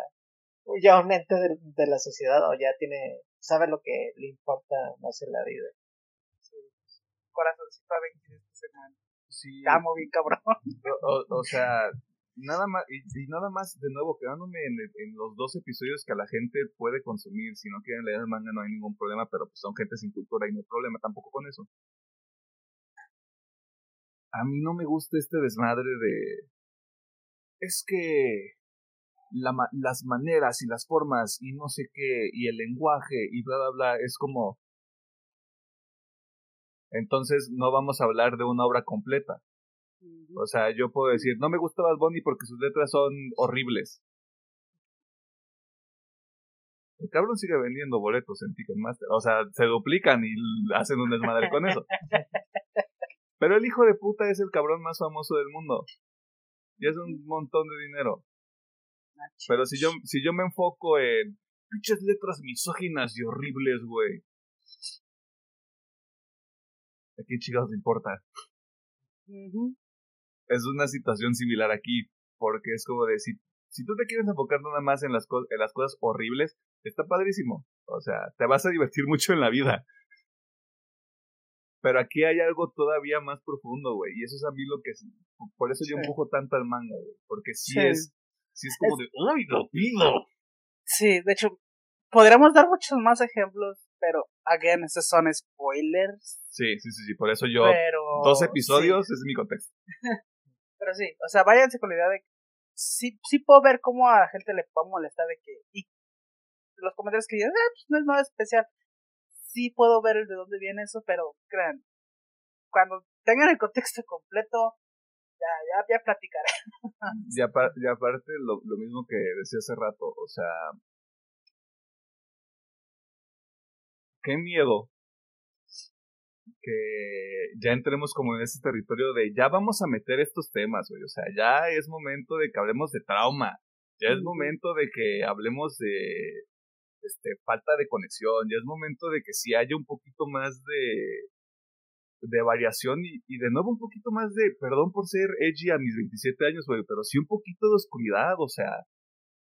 ya un ente de, de, la sociedad o ya tiene, sabe lo que le importa más en la vida. Sí. Corazoncito a Denji esta semana. Sí. Amo bien cabrón. O, o, sea, nada más, y, nada más, de nuevo, quedándome en, los dos episodios que la gente puede consumir, si no quieren leer el manga no hay ningún problema, pero pues son gente sin cultura y no hay problema tampoco con eso a mí no me gusta este desmadre de... Es que la, las maneras y las formas y no sé qué, y el lenguaje y bla, bla, bla, es como... Entonces no vamos a hablar de una obra completa. O sea, yo puedo decir, no me gusta Bad Bunny porque sus letras son horribles. El cabrón sigue vendiendo boletos en Ticketmaster. O sea, se duplican y hacen un desmadre con eso. Pero el hijo de puta es el cabrón más famoso del mundo. Y es un montón de dinero. Pero si yo, si yo me enfoco en pinches letras misóginas y horribles, güey. ¿A quién chingados le importa? Es una situación similar aquí, porque es como decir, si tú te quieres enfocar nada más en las, en las cosas horribles, está padrísimo. O sea, te vas a divertir mucho en la vida. Pero aquí hay algo todavía más profundo, güey. Y eso es a mí lo que... Es, por eso yo empujo tanto al manga, güey. Porque sí, es... Sí es como de... ¡Uy, lo pido! Sí, de hecho, podríamos dar muchos más ejemplos, pero, again, esos son spoilers. Sí, sí, sí, sí. Por eso yo... dos episodios es mi contexto. pero sí, o sea, váyanse con la idea de... Sí, sí puedo ver cómo a la gente le puede molestar de que... Y los comentarios que dicen, ah, pues no es nada especial sí puedo ver el de dónde viene eso, pero crean, cuando tengan el contexto completo, ya, ya, ya platicaré. y, aparte, lo, lo mismo que decía hace rato, o sea, qué miedo que ya entremos como en ese territorio de ya vamos a meter estos temas, güey. O sea, ya es momento de que hablemos de trauma. Ya es momento de que hablemos de, este, falta de conexión, ya es momento de que si haya un poquito más de, de variación y, y, de nuevo un poquito más de, perdón por ser edgy a mis 27 años, güey, pero sí un poquito de oscuridad, o sea,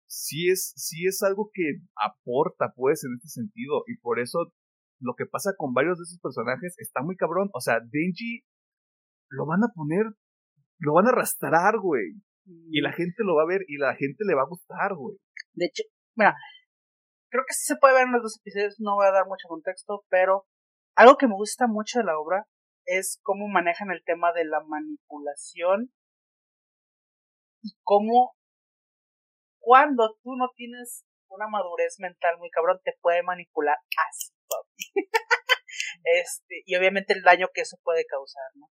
sí es, sí es algo que aporta, pues, en este sentido, y por eso lo que pasa con varios de esos personajes está muy cabrón, o sea, Denji lo van a poner, lo van a arrastrar, güey, y la gente lo va a ver y la gente le va a gustar, güey. De hecho, mira, creo que sí se puede ver en los dos episodios, no voy a dar mucho contexto, pero algo que me gusta mucho de la obra es cómo manejan el tema de la manipulación y cómo cuando tú no tienes una madurez mental muy cabrón te puede manipular así, este, y obviamente el daño que eso puede causar, ¿no?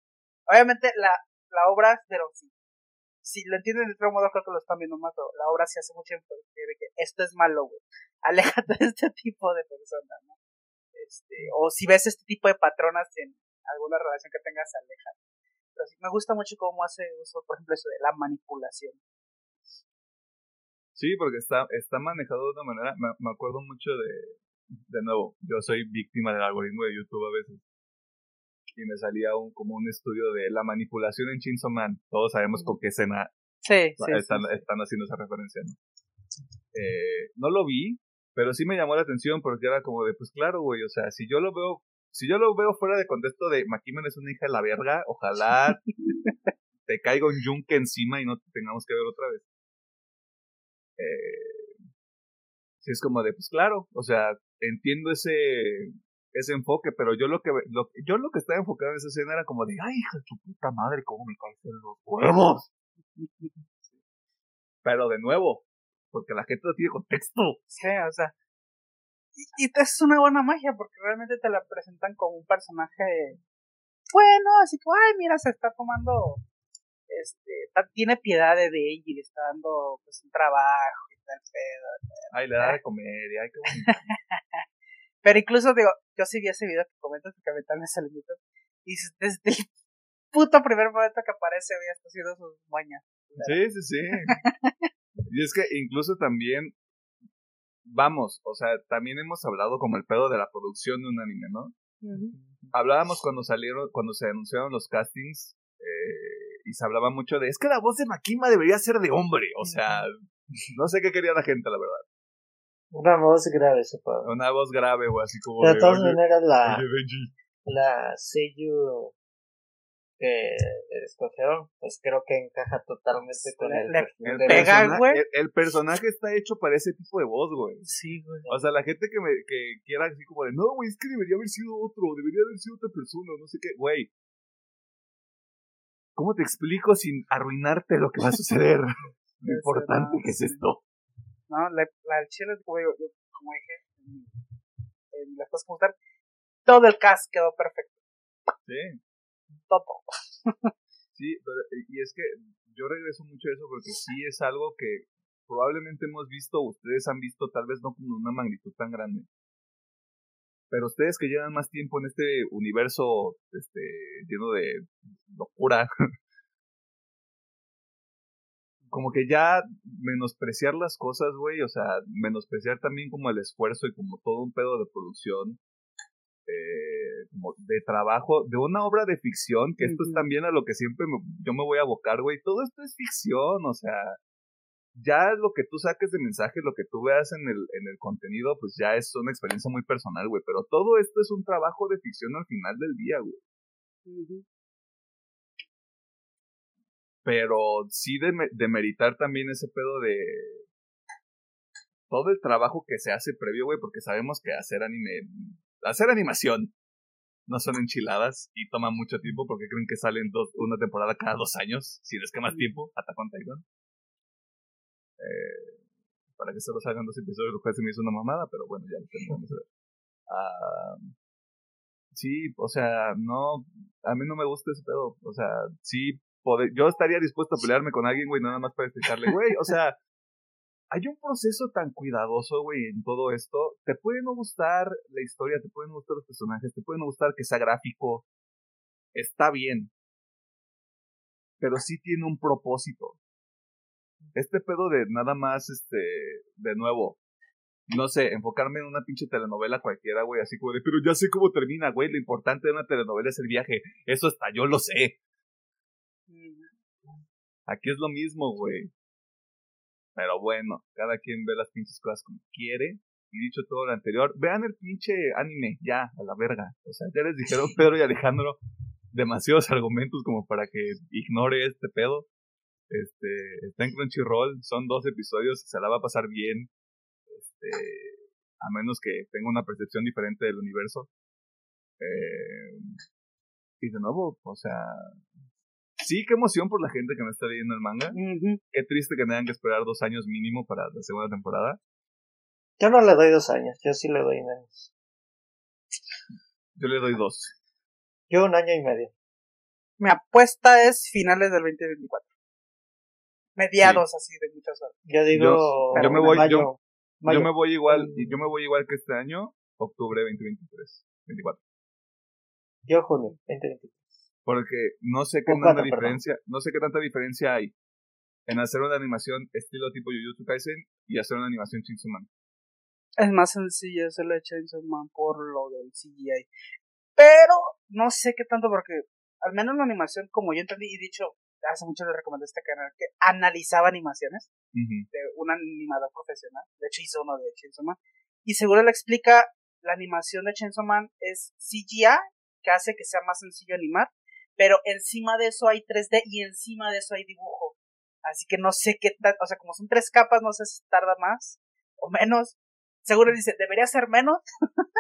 Obviamente la, la obra, pero sí, si lo entienden de otro modo, creo que lo están viendo más, pero la obra se hace mucho énfasis de que esto es malo, güey. Aléjate de este tipo de personas, ¿no? Este, o si ves este tipo de patronas en alguna relación que tengas, aléjate. Pero sí, me gusta mucho cómo hace uso, por ejemplo, eso de la manipulación. Sí, porque está, está manejado de una manera, me, me acuerdo mucho de, de nuevo, yo soy víctima del algoritmo de YouTube a veces y me salía un, como un estudio de la manipulación en Chainsaw Man. Todos sabemos con qué escena están, están haciendo esa referencia, ¿no? Eh, no lo vi, pero sí me llamó la atención porque era como de, pues claro, güey, o sea, si yo lo veo, si yo lo veo fuera de contexto de Makimen es una hija de la verga, ojalá te caiga un yunque encima y no te tengamos que ver otra vez. Eh, sí es como de, pues claro, o sea, entiendo ese ese enfoque, pero yo lo que lo, yo lo que estaba enfocado en esa escena era como de, ay, hija de tu puta madre, cómo me caen los huevos. Pero de nuevo, porque la gente no tiene contexto. Sí, o sea, y, y es una buena magia porque realmente te la presentan como un personaje bueno, así que, ay, mira, se está tomando, este, tiene piedad de ella y le está dando, pues, un trabajo y tal pedo. Ay, le da de comer, ay, qué bonito. Pero incluso digo, yo sí vi ese video que comentas que me se le Y desde el puto primer momento que aparece había sido sus moñas. Sí, sí, sí. y es que incluso también, vamos, o sea, también hemos hablado como el pedo de la producción de un anime, ¿no? Hablábamos cuando salieron, cuando se anunciaron los castings, eh, y se hablaba mucho de, es que la voz de Makima debería ser de hombre, o sea, no sé qué quería la gente, la verdad. Una voz grave, supongo. Una voz grave, o así como. De, todas maneras, la, la Seiyu que escogieron, pues creo que encaja totalmente con el, el, personaje, el, personaje está hecho para ese tipo de voz, güey. Sí, güey. O sea, la gente que me que quiera así como de, no, güey, es que debería haber sido otro, debería haber sido otra persona, no sé qué, güey. ¿Cómo te explico sin arruinarte lo que va a suceder? lo importante que es esto. ¿no? La, la del chile, como, yo, como dije, en, en las cosas como todo el cast quedó perfecto. Sí. Todo. Sí, pero, y es que yo regreso mucho a eso porque sí es algo que probablemente hemos visto, ustedes han visto, tal vez no con una magnitud tan grande. Pero ustedes que llevan más tiempo en este universo este, lleno de locura, como que ya menospreciar las cosas, güey, o sea, menospreciar también como el esfuerzo y como todo un pedo de producción, eh, como de trabajo, de una obra de ficción, que esto es también a lo que siempre yo me voy a abocar, güey, todo esto es ficción, o sea, ya lo que tú saques de mensaje, lo que tú veas en el, en el contenido, pues ya es una experiencia muy personal, güey, pero todo esto es un trabajo de ficción al final del día, güey. Pero sí de, de meritar también ese pedo de todo el trabajo que se hace previo, güey, porque sabemos que hacer anime, hacer animación no son enchiladas y toma mucho tiempo porque creen que salen dos, una temporada cada dos años, si no es que más tiempo, hasta con Titan. Eh, para que solo salgan dos episodios, lo cual se me hizo una mamada, pero bueno, ya lo tenemos. Ah, sí, o sea, no, a mí no me gusta ese pedo. O sea, sí, yo estaría dispuesto a pelearme con alguien, güey, nada más para explicarle, güey, o sea, hay un proceso tan cuidadoso, güey, en todo esto. Te puede no gustar la historia, te pueden gustar los personajes, te puede no gustar que sea gráfico. Está bien. Pero sí tiene un propósito. Este pedo de nada más, este, de nuevo, no sé, enfocarme en una pinche telenovela cualquiera, güey, así como de, pero ya sé cómo termina, güey, lo importante de una telenovela es el viaje. Eso está, yo lo sé. Aquí es lo mismo, güey. Pero bueno, cada quien ve las pinches cosas como quiere. Y dicho todo lo anterior, vean el pinche anime, ya, a la verga. O sea, ya les dijeron Pedro y Alejandro demasiados argumentos como para que ignore este pedo. Este, está en Crunchyroll, son dos episodios, se la va a pasar bien. Este, a menos que tenga una percepción diferente del universo. Eh, y de nuevo, o sea, sí, qué emoción por la gente que no está leyendo el manga. Qué triste que tengan que esperar dos años mínimo para la segunda temporada. Yo no le doy dos años, yo sí le doy menos. Yo le doy dos. Yo un año y medio. Mi apuesta es finales del 2024. Mediados así de muchas horas. Yo digo. Yo, me voy, yo, yo, me voy igual, yo me voy igual que este año, octubre 2023, 24. Yo junio 2023. Porque no sé qué tanta diferencia, no sé qué tanta diferencia hay en hacer una animación estilo tipo Jujutsu Kaisen y hacer una animación Chainsaw Man. Es más sencillo hacerlo de Chainsaw Man por lo del CGI. Pero no sé qué tanto porque al menos la animación, como yo entendí y dicho, hace mucho le recomendé este canal que analizaba animaciones de un animador profesional. De hecho hizo uno de Chainsaw Man. Y seguro le explica, la animación de Chainsaw Man es CGI, que hace que sea más sencillo animar pero encima de eso hay 3D y encima de eso hay dibujo. Así que no sé qué tal, o sea, como son tres capas, no sé si tarda más o menos. Seguro dice, debería ser menos,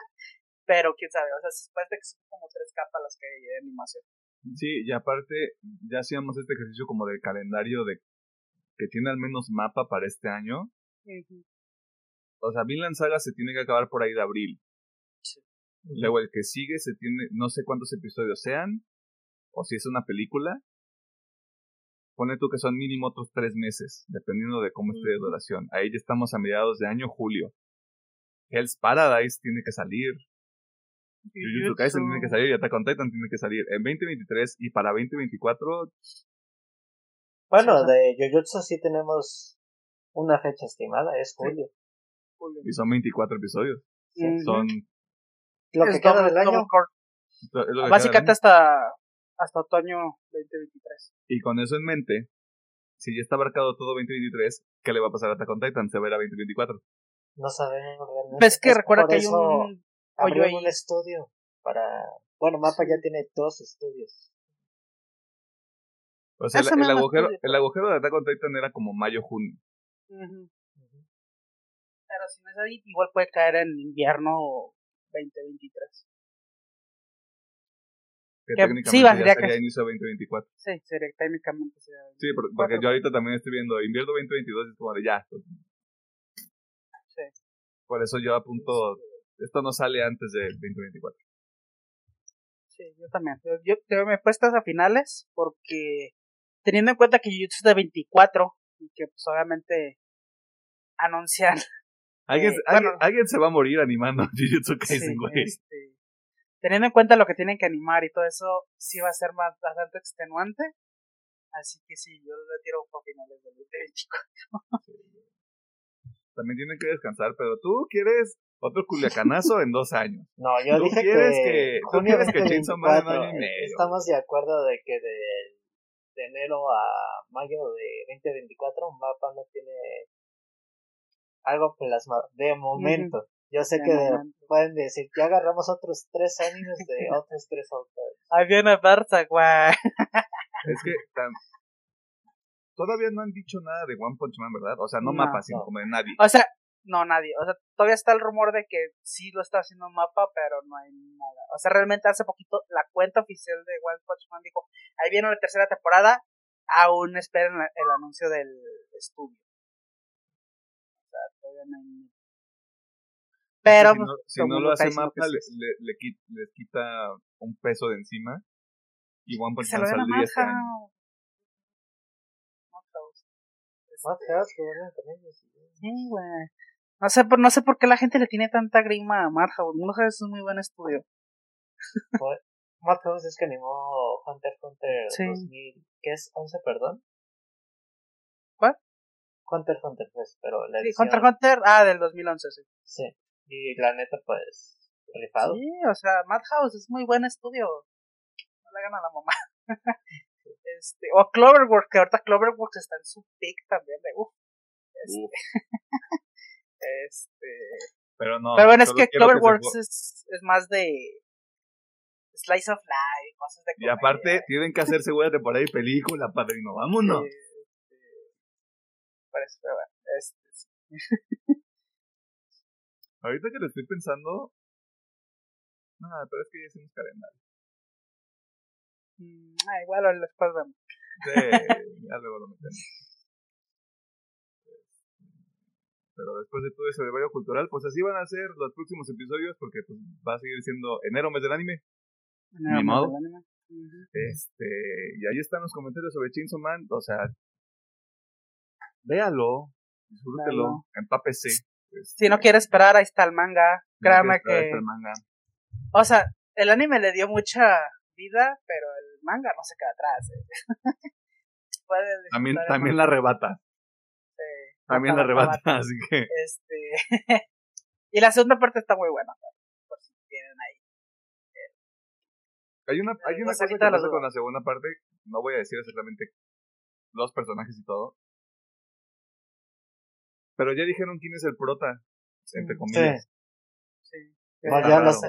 pero quién sabe, o sea, después de que son como tres capas las que hay de animación. Sí, y aparte, ya hacíamos este ejercicio como de calendario de que tiene al menos mapa para este año. O sea, Vinland Saga se tiene que acabar por ahí de abril. Luego el que sigue se tiene, no sé cuántos episodios sean, o si es una película, pone tú que son mínimo otros tres meses, dependiendo de cómo esté de duración. Ahí ya estamos a mediados de año, julio. Hell's Paradise tiene que salir. Jujutsu Kaisen tiene que salir y Attack on Titan tiene que salir en 2023 y para 2024. Bueno, de Jujutsu sí tenemos una fecha estimada, es julio. Y son 24 episodios. Son lo que queda del año. Básicamente hasta hasta otoño 2023. Y con eso en mente, si ya está abarcado todo 2023, ¿qué le va a pasar a Attack on Titan? ¿Se verá 2024? No sabemos realmente. Ves que recuerda que hay un ahí. un estudio para... Bueno, Mapa ya tiene dos estudios. O sea, el, agujero, el agujero de Attack on Titan era como mayo-junio. Pero si no es ahí, igual puede caer en invierno 2023. Que, técnicamente sí, ya sería inicio 2024. Sí, sería, técnicamente sería. Sí, porque, yo ahorita también estoy viendo invierno 2022 y es como de ya. Por eso yo apunto, esto no sale antes del 2024. Sí, yo también. Yo, yo, me he puesto a finales porque teniendo en cuenta que Jujutsu es de 24 y que pues obviamente anuncian ¿Alguien, eh, ¿alguien, se va a morir animando Jujutsu Kaisen, güey. Este, teniendo en cuenta lo que tienen que animar y todo eso, sí va a ser más, bastante extenuante. Así que sí, yo le tiro un finales del 2024. También tienen que descansar, pero tú quieres otro culiacanazo en dos años. No, yo dije que, tú quieres que Chainsaw Man en año y medio. Estamos de acuerdo de que de, de enero a mayo de 2024 un mapa no tiene algo plasmado. De momento. Yo sé que pueden decir, ya agarramos otros tres animes de otros tres autores. Ahí viene Berta, güey. Es que todavía no han dicho nada de One Punch Man, ¿verdad? O sea, no, mapa, sino como de nadie. O sea, no, nadie. O sea, todavía está el rumor de que sí lo está haciendo mapa, pero no hay nada. O sea, realmente hace poquito la cuenta oficial de One Punch Man dijo, ahí viene la tercera temporada, aún esperen el anuncio del estudio. Pero, si no, si no lo hace mapa, le, le, le, quita un peso de encima. Y One Punch Man saldría este año. Sí, güey. No sé, por, no sé por qué la gente le tiene tanta grima a Madhouse. Madhouse es un muy buen estudio. Madhouse es que animó Hunter Hunter sí. 2000, ¿qué es? ¿11, perdón? Hunter Hunter, pues, pero la edición... Sí, Hunter Hunter, ah, del 2011, sí. Sí, y la neta, pues, rifado. Sí, o sea, Madhouse es muy buen estudio. No le gana la mamá. este, o Cloverworks, que ahorita Cloverworks está en su pick también de uff. Este, este, pero no. Pero bueno, es que Cloverworks es, es más de slice of life, cosas de comedia. Y aparte, tienen que hacer segunda temporada y película, padrino. Vámonos. Sí parece, pero bueno, este, Ahorita que lo estoy pensando, nada, pero es que ya hicimos calendario. Mm, ah, igual después vemos. Sí, ya luego lo metemos. Pero después de todo ese brevario cultural, pues así van a ser los próximos episodios, porque pues va a seguir siendo enero, mes del anime. Enero, Ni modo. Este, y ahí están los comentarios sobre Chainsaw Man, o sea, véalo, disfrútelo, empápese. Si no quiere esperar, ahí está el manga. Créame que. O sea, el anime le dio mucha vida, pero el manga no se queda atrás. ¿eh? también también la arrebata. Sí, también la arrebata, así que. Este. y la segunda parte está muy buena. Por si tienen ahí. Hay una, hay una cosa que pasa con la segunda parte, no voy a decir exactamente los personajes y todo, pero ya dijeron quién es el prota, entre comillas. Sí. ya, lo sé.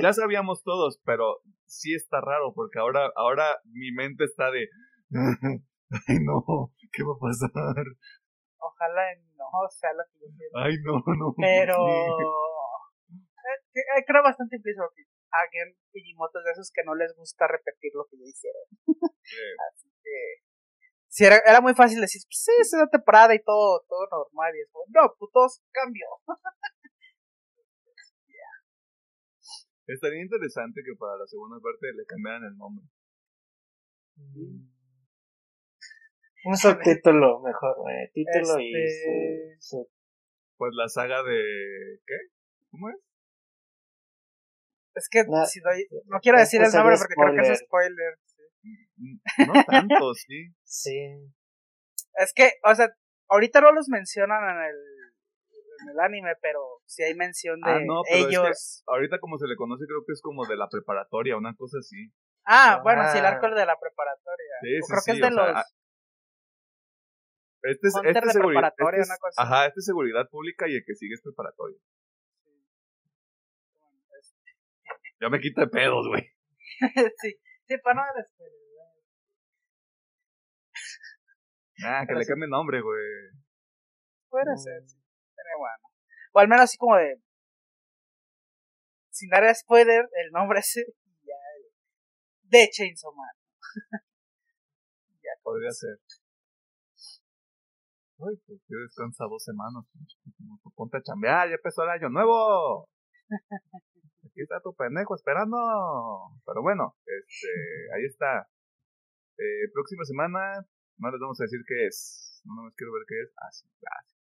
ya, sabíamos todos, pero sí está raro porque ahora, ahora mi mente está de, ay no, ¿qué va a pasar? Ojalá no sea lo que yo quiero. Ay no, no. Pero eh, eh, creo bastante implícito que alguien Fujimoto de esos que no les gusta repetir lo que ya hicieron. Así que si era, era muy fácil decir, pues sí, es una temporada y todo, todo normal. Y es como, no, putos, cambio. Estaría interesante que para la segunda parte le cambiaran el nombre. Mm. Un subtítulo mejor, eh, título y este, Pues la saga de... ¿Qué? ¿Cómo es? Es que si doy... no quiero decir el nombre porque creo que es spoiler. No tanto, sí. Sí. Es que, o sea, ahorita no los mencionan en el, en el anime, pero sí hay mención de ah, no, ellos. ahorita como se le conoce creo que es como de la preparatoria, una cosa así. Ah, bueno, sí, el arco de la preparatoria. Sí, sí, creo que es de los... Este es, este de seguridad, este es, una cosa Ajá, este es seguridad pública y el que sigue es preparatoria. Ya me quita de pedos, güey. sí. Sí, para no Ah, que le cambie nombre, güey. Puede ser, sí. Sería bueno. O al menos así como de. Sin dar spoiler, el nombre. Ya. De Chainsaw Man. ya, Podría ser. Ay, pues que descansa dos semanas. Ponte a chambear, ya empezó el año nuevo. Aquí está tu pendejo esperando. Pero bueno, este, ahí está. Eh, próxima semana, no les vamos a decir qué es. No más quiero ver qué es. Ah, sí, gracias.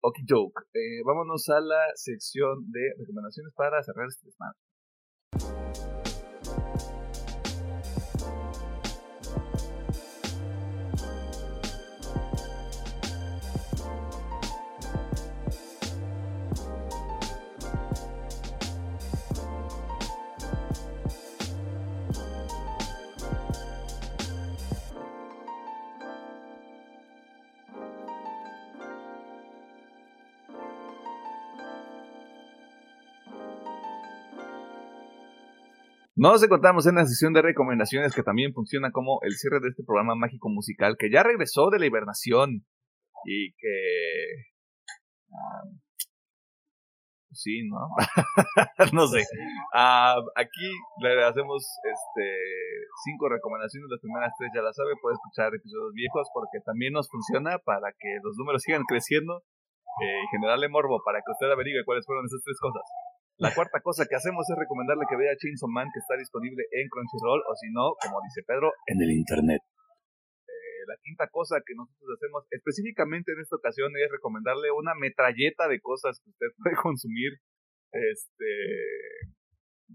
Ok, joke. Eh, vámonos a la sección de recomendaciones para cerrar este semana. Nos encontramos en la sesión de recomendaciones que también funciona como el cierre de este programa mágico musical que ya regresó de la hibernación y que... Ah, sí, ¿no? no sé. Ah, aquí le hacemos este cinco recomendaciones. Las primeras tres ya las sabe. Puede escuchar episodios viejos porque también nos funciona para que los números sigan creciendo eh, y generarle morbo para que usted averigüe cuáles fueron esas tres cosas. La cuarta cosa que hacemos es recomendarle que vea Chainsaw Man, que está disponible en Crunchyroll, o si no, como dice Pedro, en el Internet. Eh, la quinta cosa que nosotros hacemos específicamente en esta ocasión es recomendarle una metralleta de cosas que usted puede consumir este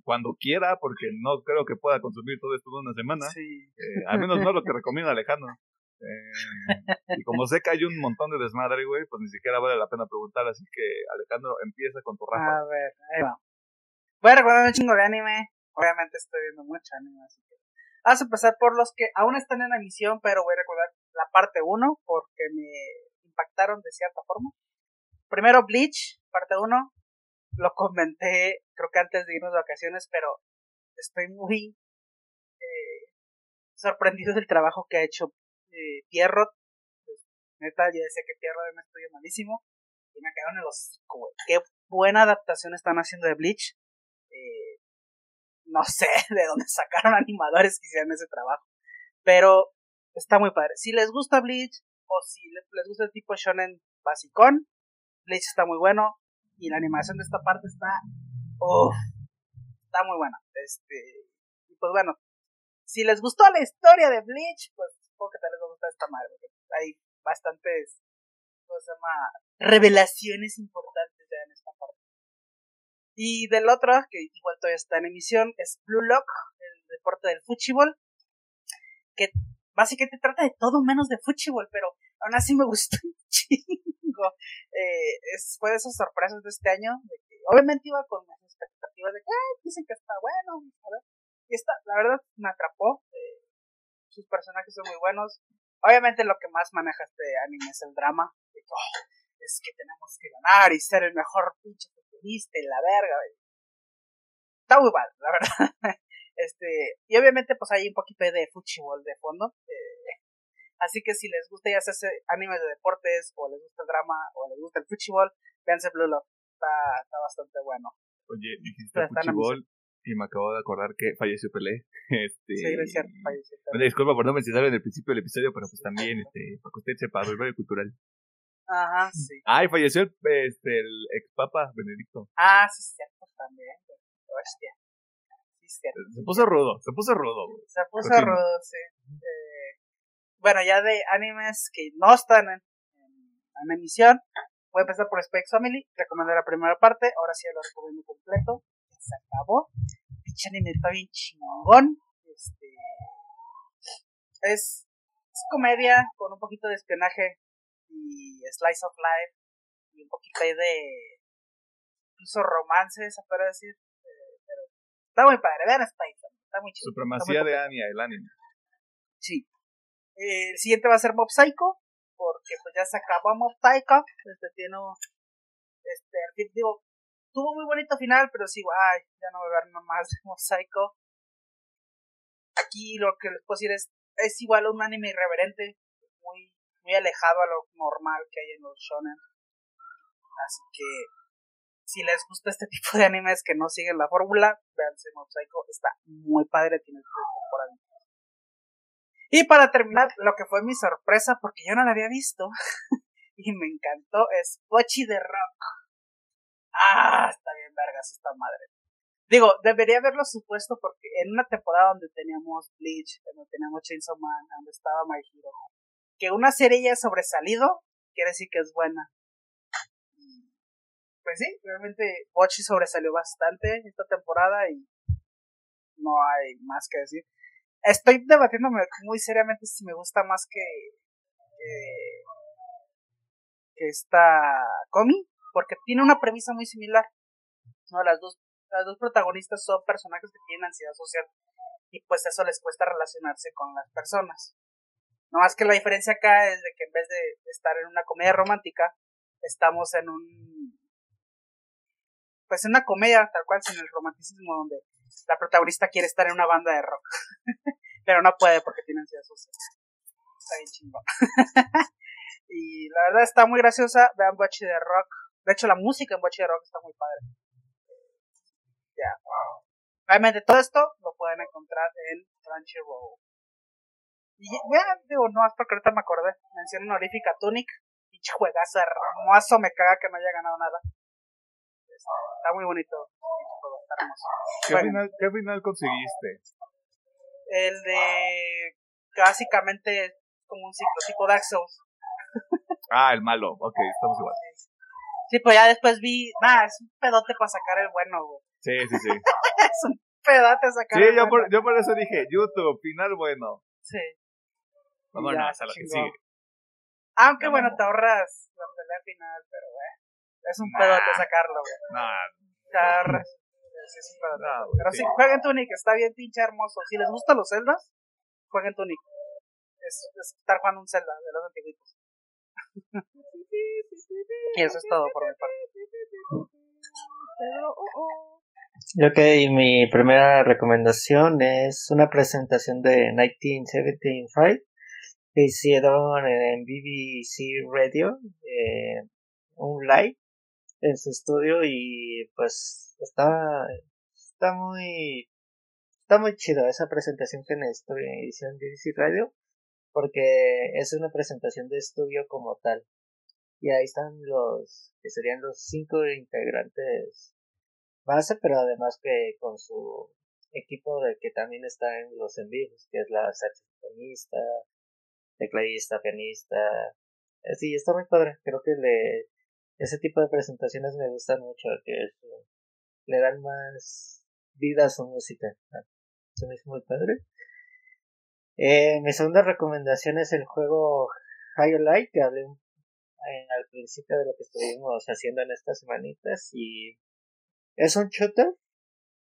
cuando quiera, porque no creo que pueda consumir todo esto en una semana. Eh, al menos no lo que recomienda Alejandro. Eh, y como sé que hay un montón de desmadre, güey, pues ni siquiera vale la pena preguntar. Así que, Alejandro, empieza con tu rafa. A ver, ahí va. Voy a recordar un chingo de anime. Obviamente estoy viendo mucho anime, así que. Vamos a empezar por los que aún están en emisión, pero voy a recordar la parte 1 porque me impactaron de cierta forma. Primero, Bleach, parte 1. Lo comenté, creo que antes de irnos de vacaciones, pero estoy muy eh, sorprendido del trabajo que ha hecho eh, Pierrot. Pues, neta, ya decía que Pierrot era un estudio malísimo. Y me quedaron en los Qué buena adaptación están haciendo de Bleach. Eh, no sé de dónde sacaron animadores que hicieron ese trabajo. Pero está muy padre. Si les gusta Bleach, o si les gusta el tipo shonen basicón, Bleach está muy bueno. Y la animación de esta parte está. está muy buena. Este. Y pues bueno. Si les gustó la historia de Bleach, pues supongo que tal vez va a esta madre, porque hay bastantes, ¿cómo se? Revelaciones importantes ya en esta parte. Y del otro, que igual todavía está en emisión, es Blue Lock, el deporte del fútbol, que básicamente trata de todo menos de fútbol, pero aún así me gustó un chingo. Eh, es, fue de esas sorpresas de este año, obviamente iba con las expectativas de que dicen que está bueno, a ver. Y esta, la verdad, me atrapó. Sus personajes son muy buenos. Obviamente lo que más maneja este anime es el drama. Oh, es que tenemos que ganar y ser el mejor pinche futbolista y la verga. Está muy mal, la verdad. este, y obviamente pues hay un poquito de fútbol de fondo. Eh, así que si les gusta ya sea anime de deportes, o les gusta el drama, o les gusta el fútbol, véanse Blue Lock. Está, está bastante bueno. Oye, dijiste fútbol y me acabo de acordar que falleció Pelé. Este, sí, gracias, falleció. disculpa por no mencionarlo en el principio del episodio, pero pues también, este, para que usted sepa, el cultural. Ajá, sí. Ay, falleció el, este, el ex papa Benedicto. Ah, sí, cierto, también. Hostia. Sí. Se puso rudo, se puso rudo. Se puso rudo, sí. Eh, bueno, ya de animes que no están en, en, emisión, voy a empezar por Specs Family, recomendar la primera parte, ahora sí lo recomiendo completo se acabó. Pinche anime está bien chingón. Este. Es, es comedia con un poquito de espionaje y slice of life y un poquito ahí de. incluso romance, se puede decir. Eh, pero está muy padre. Vean Spike, está muy chido. Supremacía de Anya, el anime. Sí. el siguiente va a ser Mob Psycho, porque pues ya se acabó Mob Psycho. Este tiene. Este, digo, tuvo muy bonito final, pero sí, ay, ya no voy a ver más de Mosaico. Aquí lo que les puedo decir es, es igual un anime irreverente, muy, muy alejado a lo normal que hay en los shonen. Así que, si les gusta este tipo de animes que no siguen la fórmula, véanse Mob está muy padre, tiene tres temporadas. Y para terminar, lo que fue mi sorpresa, porque yo no la había visto y me encantó, es Pochi de Rock. Ah, está bien, vergas, esta madre. Digo, debería haberlo supuesto porque en una temporada donde teníamos Bleach, donde teníamos Chainsaw Man, donde estaba My Hero, que una serie haya sobresalido, quiere decir que es buena. Pues sí, realmente Pochi sobresalió bastante esta temporada y no hay más que decir estoy debatiéndome muy seriamente si me gusta más que que, esta Comi porque tiene una premisa muy similar no las dos las dos protagonistas son personajes que tienen ansiedad social y pues eso les cuesta relacionarse con las personas no más que la diferencia acá es de que en vez de estar en una comedia romántica estamos en un pues en una comedia tal cual sin el romanticismo donde la protagonista quiere estar en una banda de rock, pero no puede porque tiene ansiedad social. Está bien chingón. y la verdad está muy graciosa. Vean Bochi de Rock. De hecho, la música en Bochi de Rock está muy padre. Ya. Realmente todo esto lo pueden encontrar en Crunchyroll. Y ya, digo, no, hasta que ahorita me acordé. Mención honorífica Tunic. Pinche juegazo hermoso, me caga que no haya ganado nada. Está muy bonito. ¿Qué, final, ¿Qué final conseguiste? El de básicamente como un ciclo tipo Dark Souls. ah, el malo, ok, estamos igual. Sí, pues ya después vi, nah, es un pedote para sacar el bueno, güey. Sí, sí, sí. es un pedote sacar sí, el yo bueno. Por, yo por eso dije, YouTube, final bueno. Sí. Vámonos a lo que sigue. Aunque bueno, te ahorras la pelea final, pero güey. Es un nah. pedote sacarlo, güey. Nah. Te ahorras. Sí, sí, pero, no, pero sí, jueguen Tunic, está bien pinche hermoso. Si les gustan los Zeldas, jueguen Tunic. Es, es estar jugando un Zelda de los antiguitos. y eso es todo por mi parte. Ok, mi primera recomendación es una presentación de 1975 que hicieron en BBC Radio, eh, un live en su estudio y pues está está muy está muy chido esa presentación que hicieron en BBC Radio porque es una presentación de estudio como tal y ahí están los que serían los cinco integrantes base pero además que con su equipo de que también está en los en vivos que es la saxofonista tecladista pianista sí está muy padre creo que le ese tipo de presentaciones me gustan mucho, que le dan más vida a su música. Se me hizo muy padre. Eh, mi segunda recomendación es el juego High Light, que hablé al principio de lo que estuvimos haciendo en estas semanitas. Y es un shooter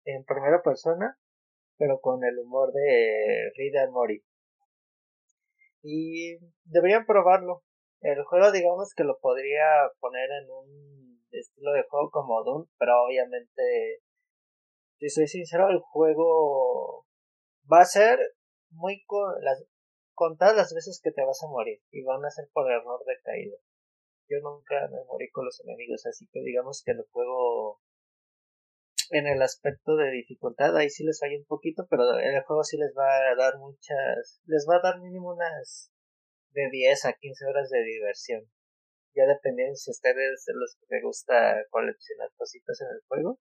en primera persona, pero con el humor de Rida Mori. Y deberían probarlo. El juego digamos que lo podría poner en un estilo de juego como Doom, pero obviamente, si soy sincero, el juego va a ser muy con las las veces que te vas a morir y van a ser por error de caída. Yo nunca me morí con los enemigos, así que digamos que el juego en el aspecto de dificultad ahí sí les falla un poquito, pero el juego sí les va a dar muchas, les va a dar mínimo unas de 10 a 15 horas de diversión. Ya dependiendo si ustedes de los que les gusta coleccionar cositas en el juego.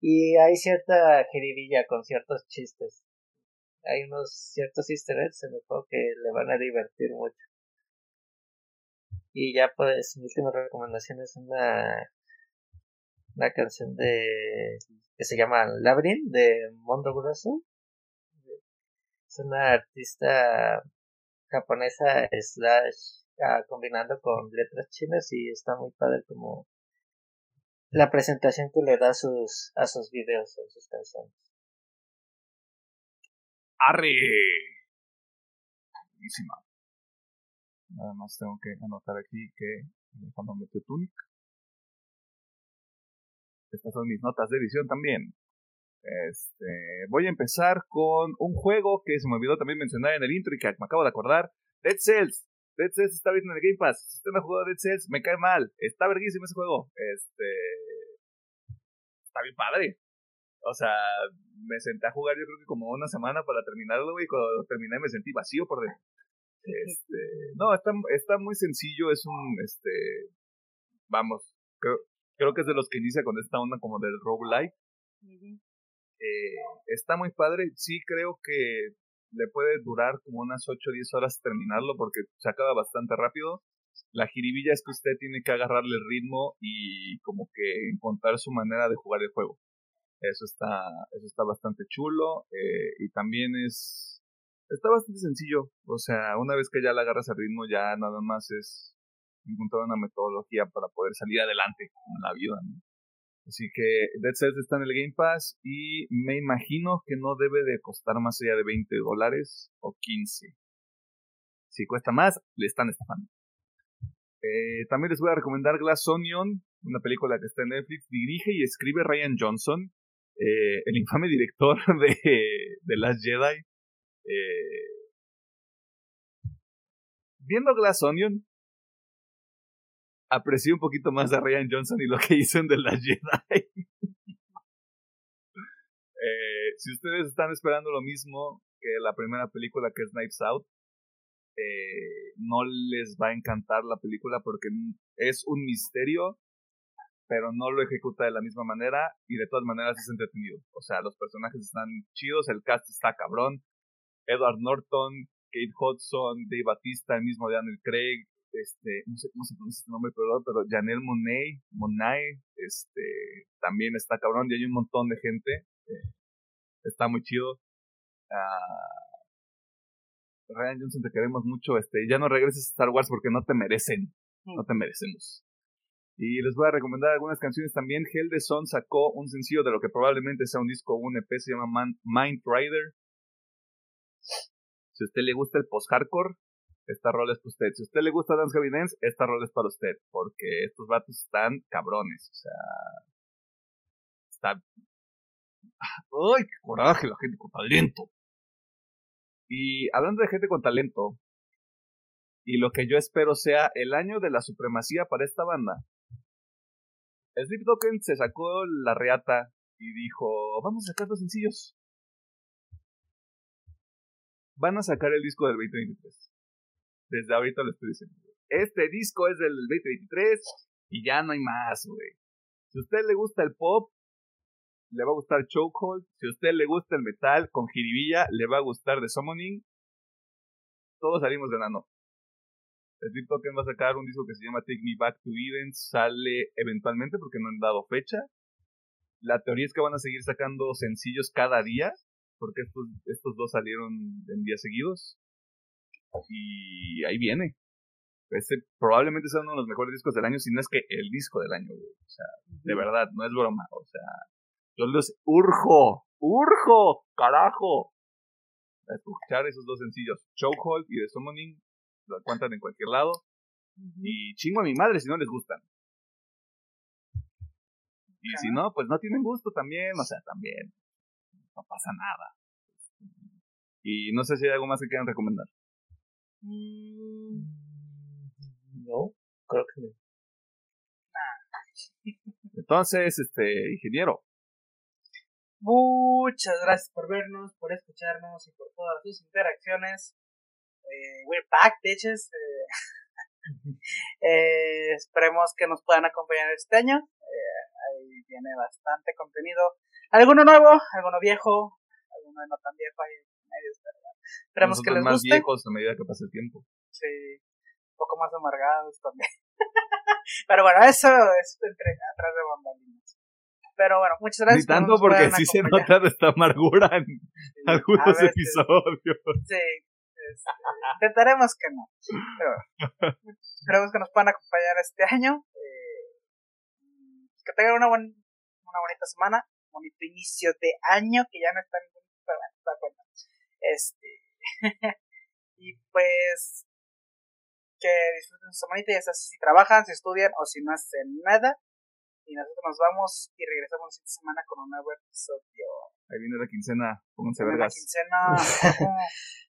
Y hay cierta jeribilla con ciertos chistes. Hay unos ciertos easter eggs en el juego que le van a divertir mucho. Y ya pues mi última recomendación es una una canción de que se llama Labyrinth de Mondo Grosso. Es una artista japonesa slash uh, combinando con letras chinas y está muy padre como la presentación que le da a sus, a sus videos, a sus canciones. ¡Arre! Buenísima. Nada más tengo que anotar aquí que cuando metió Tunic. Estas son mis notas de edición también. Este, voy a empezar con un juego que se me olvidó también mencionar en el intro y que me acabo de acordar. Dead Cells. Dead Cells está bien en el Game Pass. Si usted no ha jugado Dead Cells, me cae mal. Está verguísimo ese juego. Este. Está bien padre. O sea, me senté a jugar yo creo que como una semana para terminarlo, güey, cuando terminé me sentí vacío por dentro. Este, no, está, está muy sencillo, es un, este, vamos, creo, creo que es de los que inicia con esta onda como del roguelike. eh, está muy padre, sí creo que le puede durar como unas 8 o 10 horas terminarlo porque se acaba bastante rápido. La jiribilla es que usted tiene que agarrarle el ritmo y como que encontrar su manera de jugar el juego. Eso está, eso está bastante chulo eh, y también es, está bastante sencillo. O sea, una vez que ya le agarras el ritmo ya nada más es encontrar una metodología para poder salir adelante en la vida. ¿no? Así que Dead Cells está en el Game Pass y me imagino que no debe de costar más allá de 20 dólares o 15. Si cuesta más, le están estafando. Eh, también les voy a recomendar Glass Onion, una película que está en Netflix. Dirige y escribe Ryan Johnson, eh, el infame director de, de Last Jedi. Eh, viendo Glass Onion, aprecié un poquito más a Ryan Johnson y lo que hizo en The Last Jedi. eh, si ustedes están esperando lo mismo que la primera película que es Knives Out, eh, no les va a encantar la película porque es un misterio, pero no lo ejecuta de la misma manera y de todas maneras es entretenido. O sea, los personajes están chidos, el cast está cabrón. Edward Norton, Kate Hudson, Dave Batista, el mismo Daniel Craig, este, no sé cómo se pronuncia este nombre, pero, pero Janelle Monet, Monae, este, también está cabrón y hay un montón de gente. Eh, está muy chido. Uh, Ryan Johnson, te queremos mucho. Este, ya no regreses a Star Wars porque no te merecen. No te merecemos. Y les voy a recomendar algunas canciones también. Hell the Sun sacó un sencillo de lo que probablemente sea un disco o un EP, se llama Man Mind Rider. Si a usted le gusta el post-hardcore, esta rol es para usted. Si a usted le gusta Dance Heavy Dance, esta rol es para usted. Porque estos vatos están cabrones. O sea. Está. ¡Ay, qué coraje la gente con talento! Y hablando de gente con talento, y lo que yo espero sea el año de la supremacía para esta banda, Sleep Token se sacó la reata y dijo, vamos a sacar dos sencillos. Van a sacar el disco del 2023. Desde ahorita lo estoy diciendo. Este disco es del 2023 y ya no hay más, güey. Si a usted le gusta el pop, le va a gustar Chokehold. Si a usted le gusta el metal con jiribilla, le va a gustar The Summoning. Todos salimos ganando. Sleep Token va a sacar un disco que se llama Take Me Back to Eden. Sale eventualmente porque no han dado fecha. La teoría es que van a seguir sacando sencillos cada día. Porque estos, estos dos salieron en días seguidos. Y ahí viene. Este probablemente sea uno de los mejores discos del año, si no es que el disco del año, güey. O sea, de verdad, no es broma. O sea, yo los urjo, urjo, carajo. A escuchar esos dos sencillos, Chokehold y The Summoning, lo encuentran en cualquier lado. Y chingo a mi madre si no les gustan. Y si no, pues no tienen gusto también, o sea, también. No pasa nada. Y no sé si hay algo más que quieran recomendar. No, creo que no. Entonces, este, ingeniero, Muchas gracias por vernos, por escucharnos y por todas sus interacciones. Eh, we're back, bitches. Eh, eh, esperemos que nos puedan acompañar este año. ahí viene bastante contenido. Alguno nuevo, alguno viejo, alguno no tan viejo ahí en medio. Esperemos que les más guste. viejos a medida que pasa el tiempo. Sí, un poco más amargados también. Pero bueno, eso es entre, atrás de bambalinas. Pero bueno, muchas gracias. Ni tanto porque sí se nota de esta amargura en Sí, algunos episodios. Sí, este, intentaremos que no. Pero bueno, esperemos que nos puedan acompañar este año. Eh, que tengan una, buen, una bonita semana, bonito inicio de año, que ya no. Pero bueno, da cuenta. Este. y pues. Que disfruten su semanita, ya sea si trabajan, si estudian o si no hacen nada. Y nosotros nos vamos y regresamos esta semana con un nuevo episodio. Ahí viene la quincena, pónganse Viene la vergas. quincena.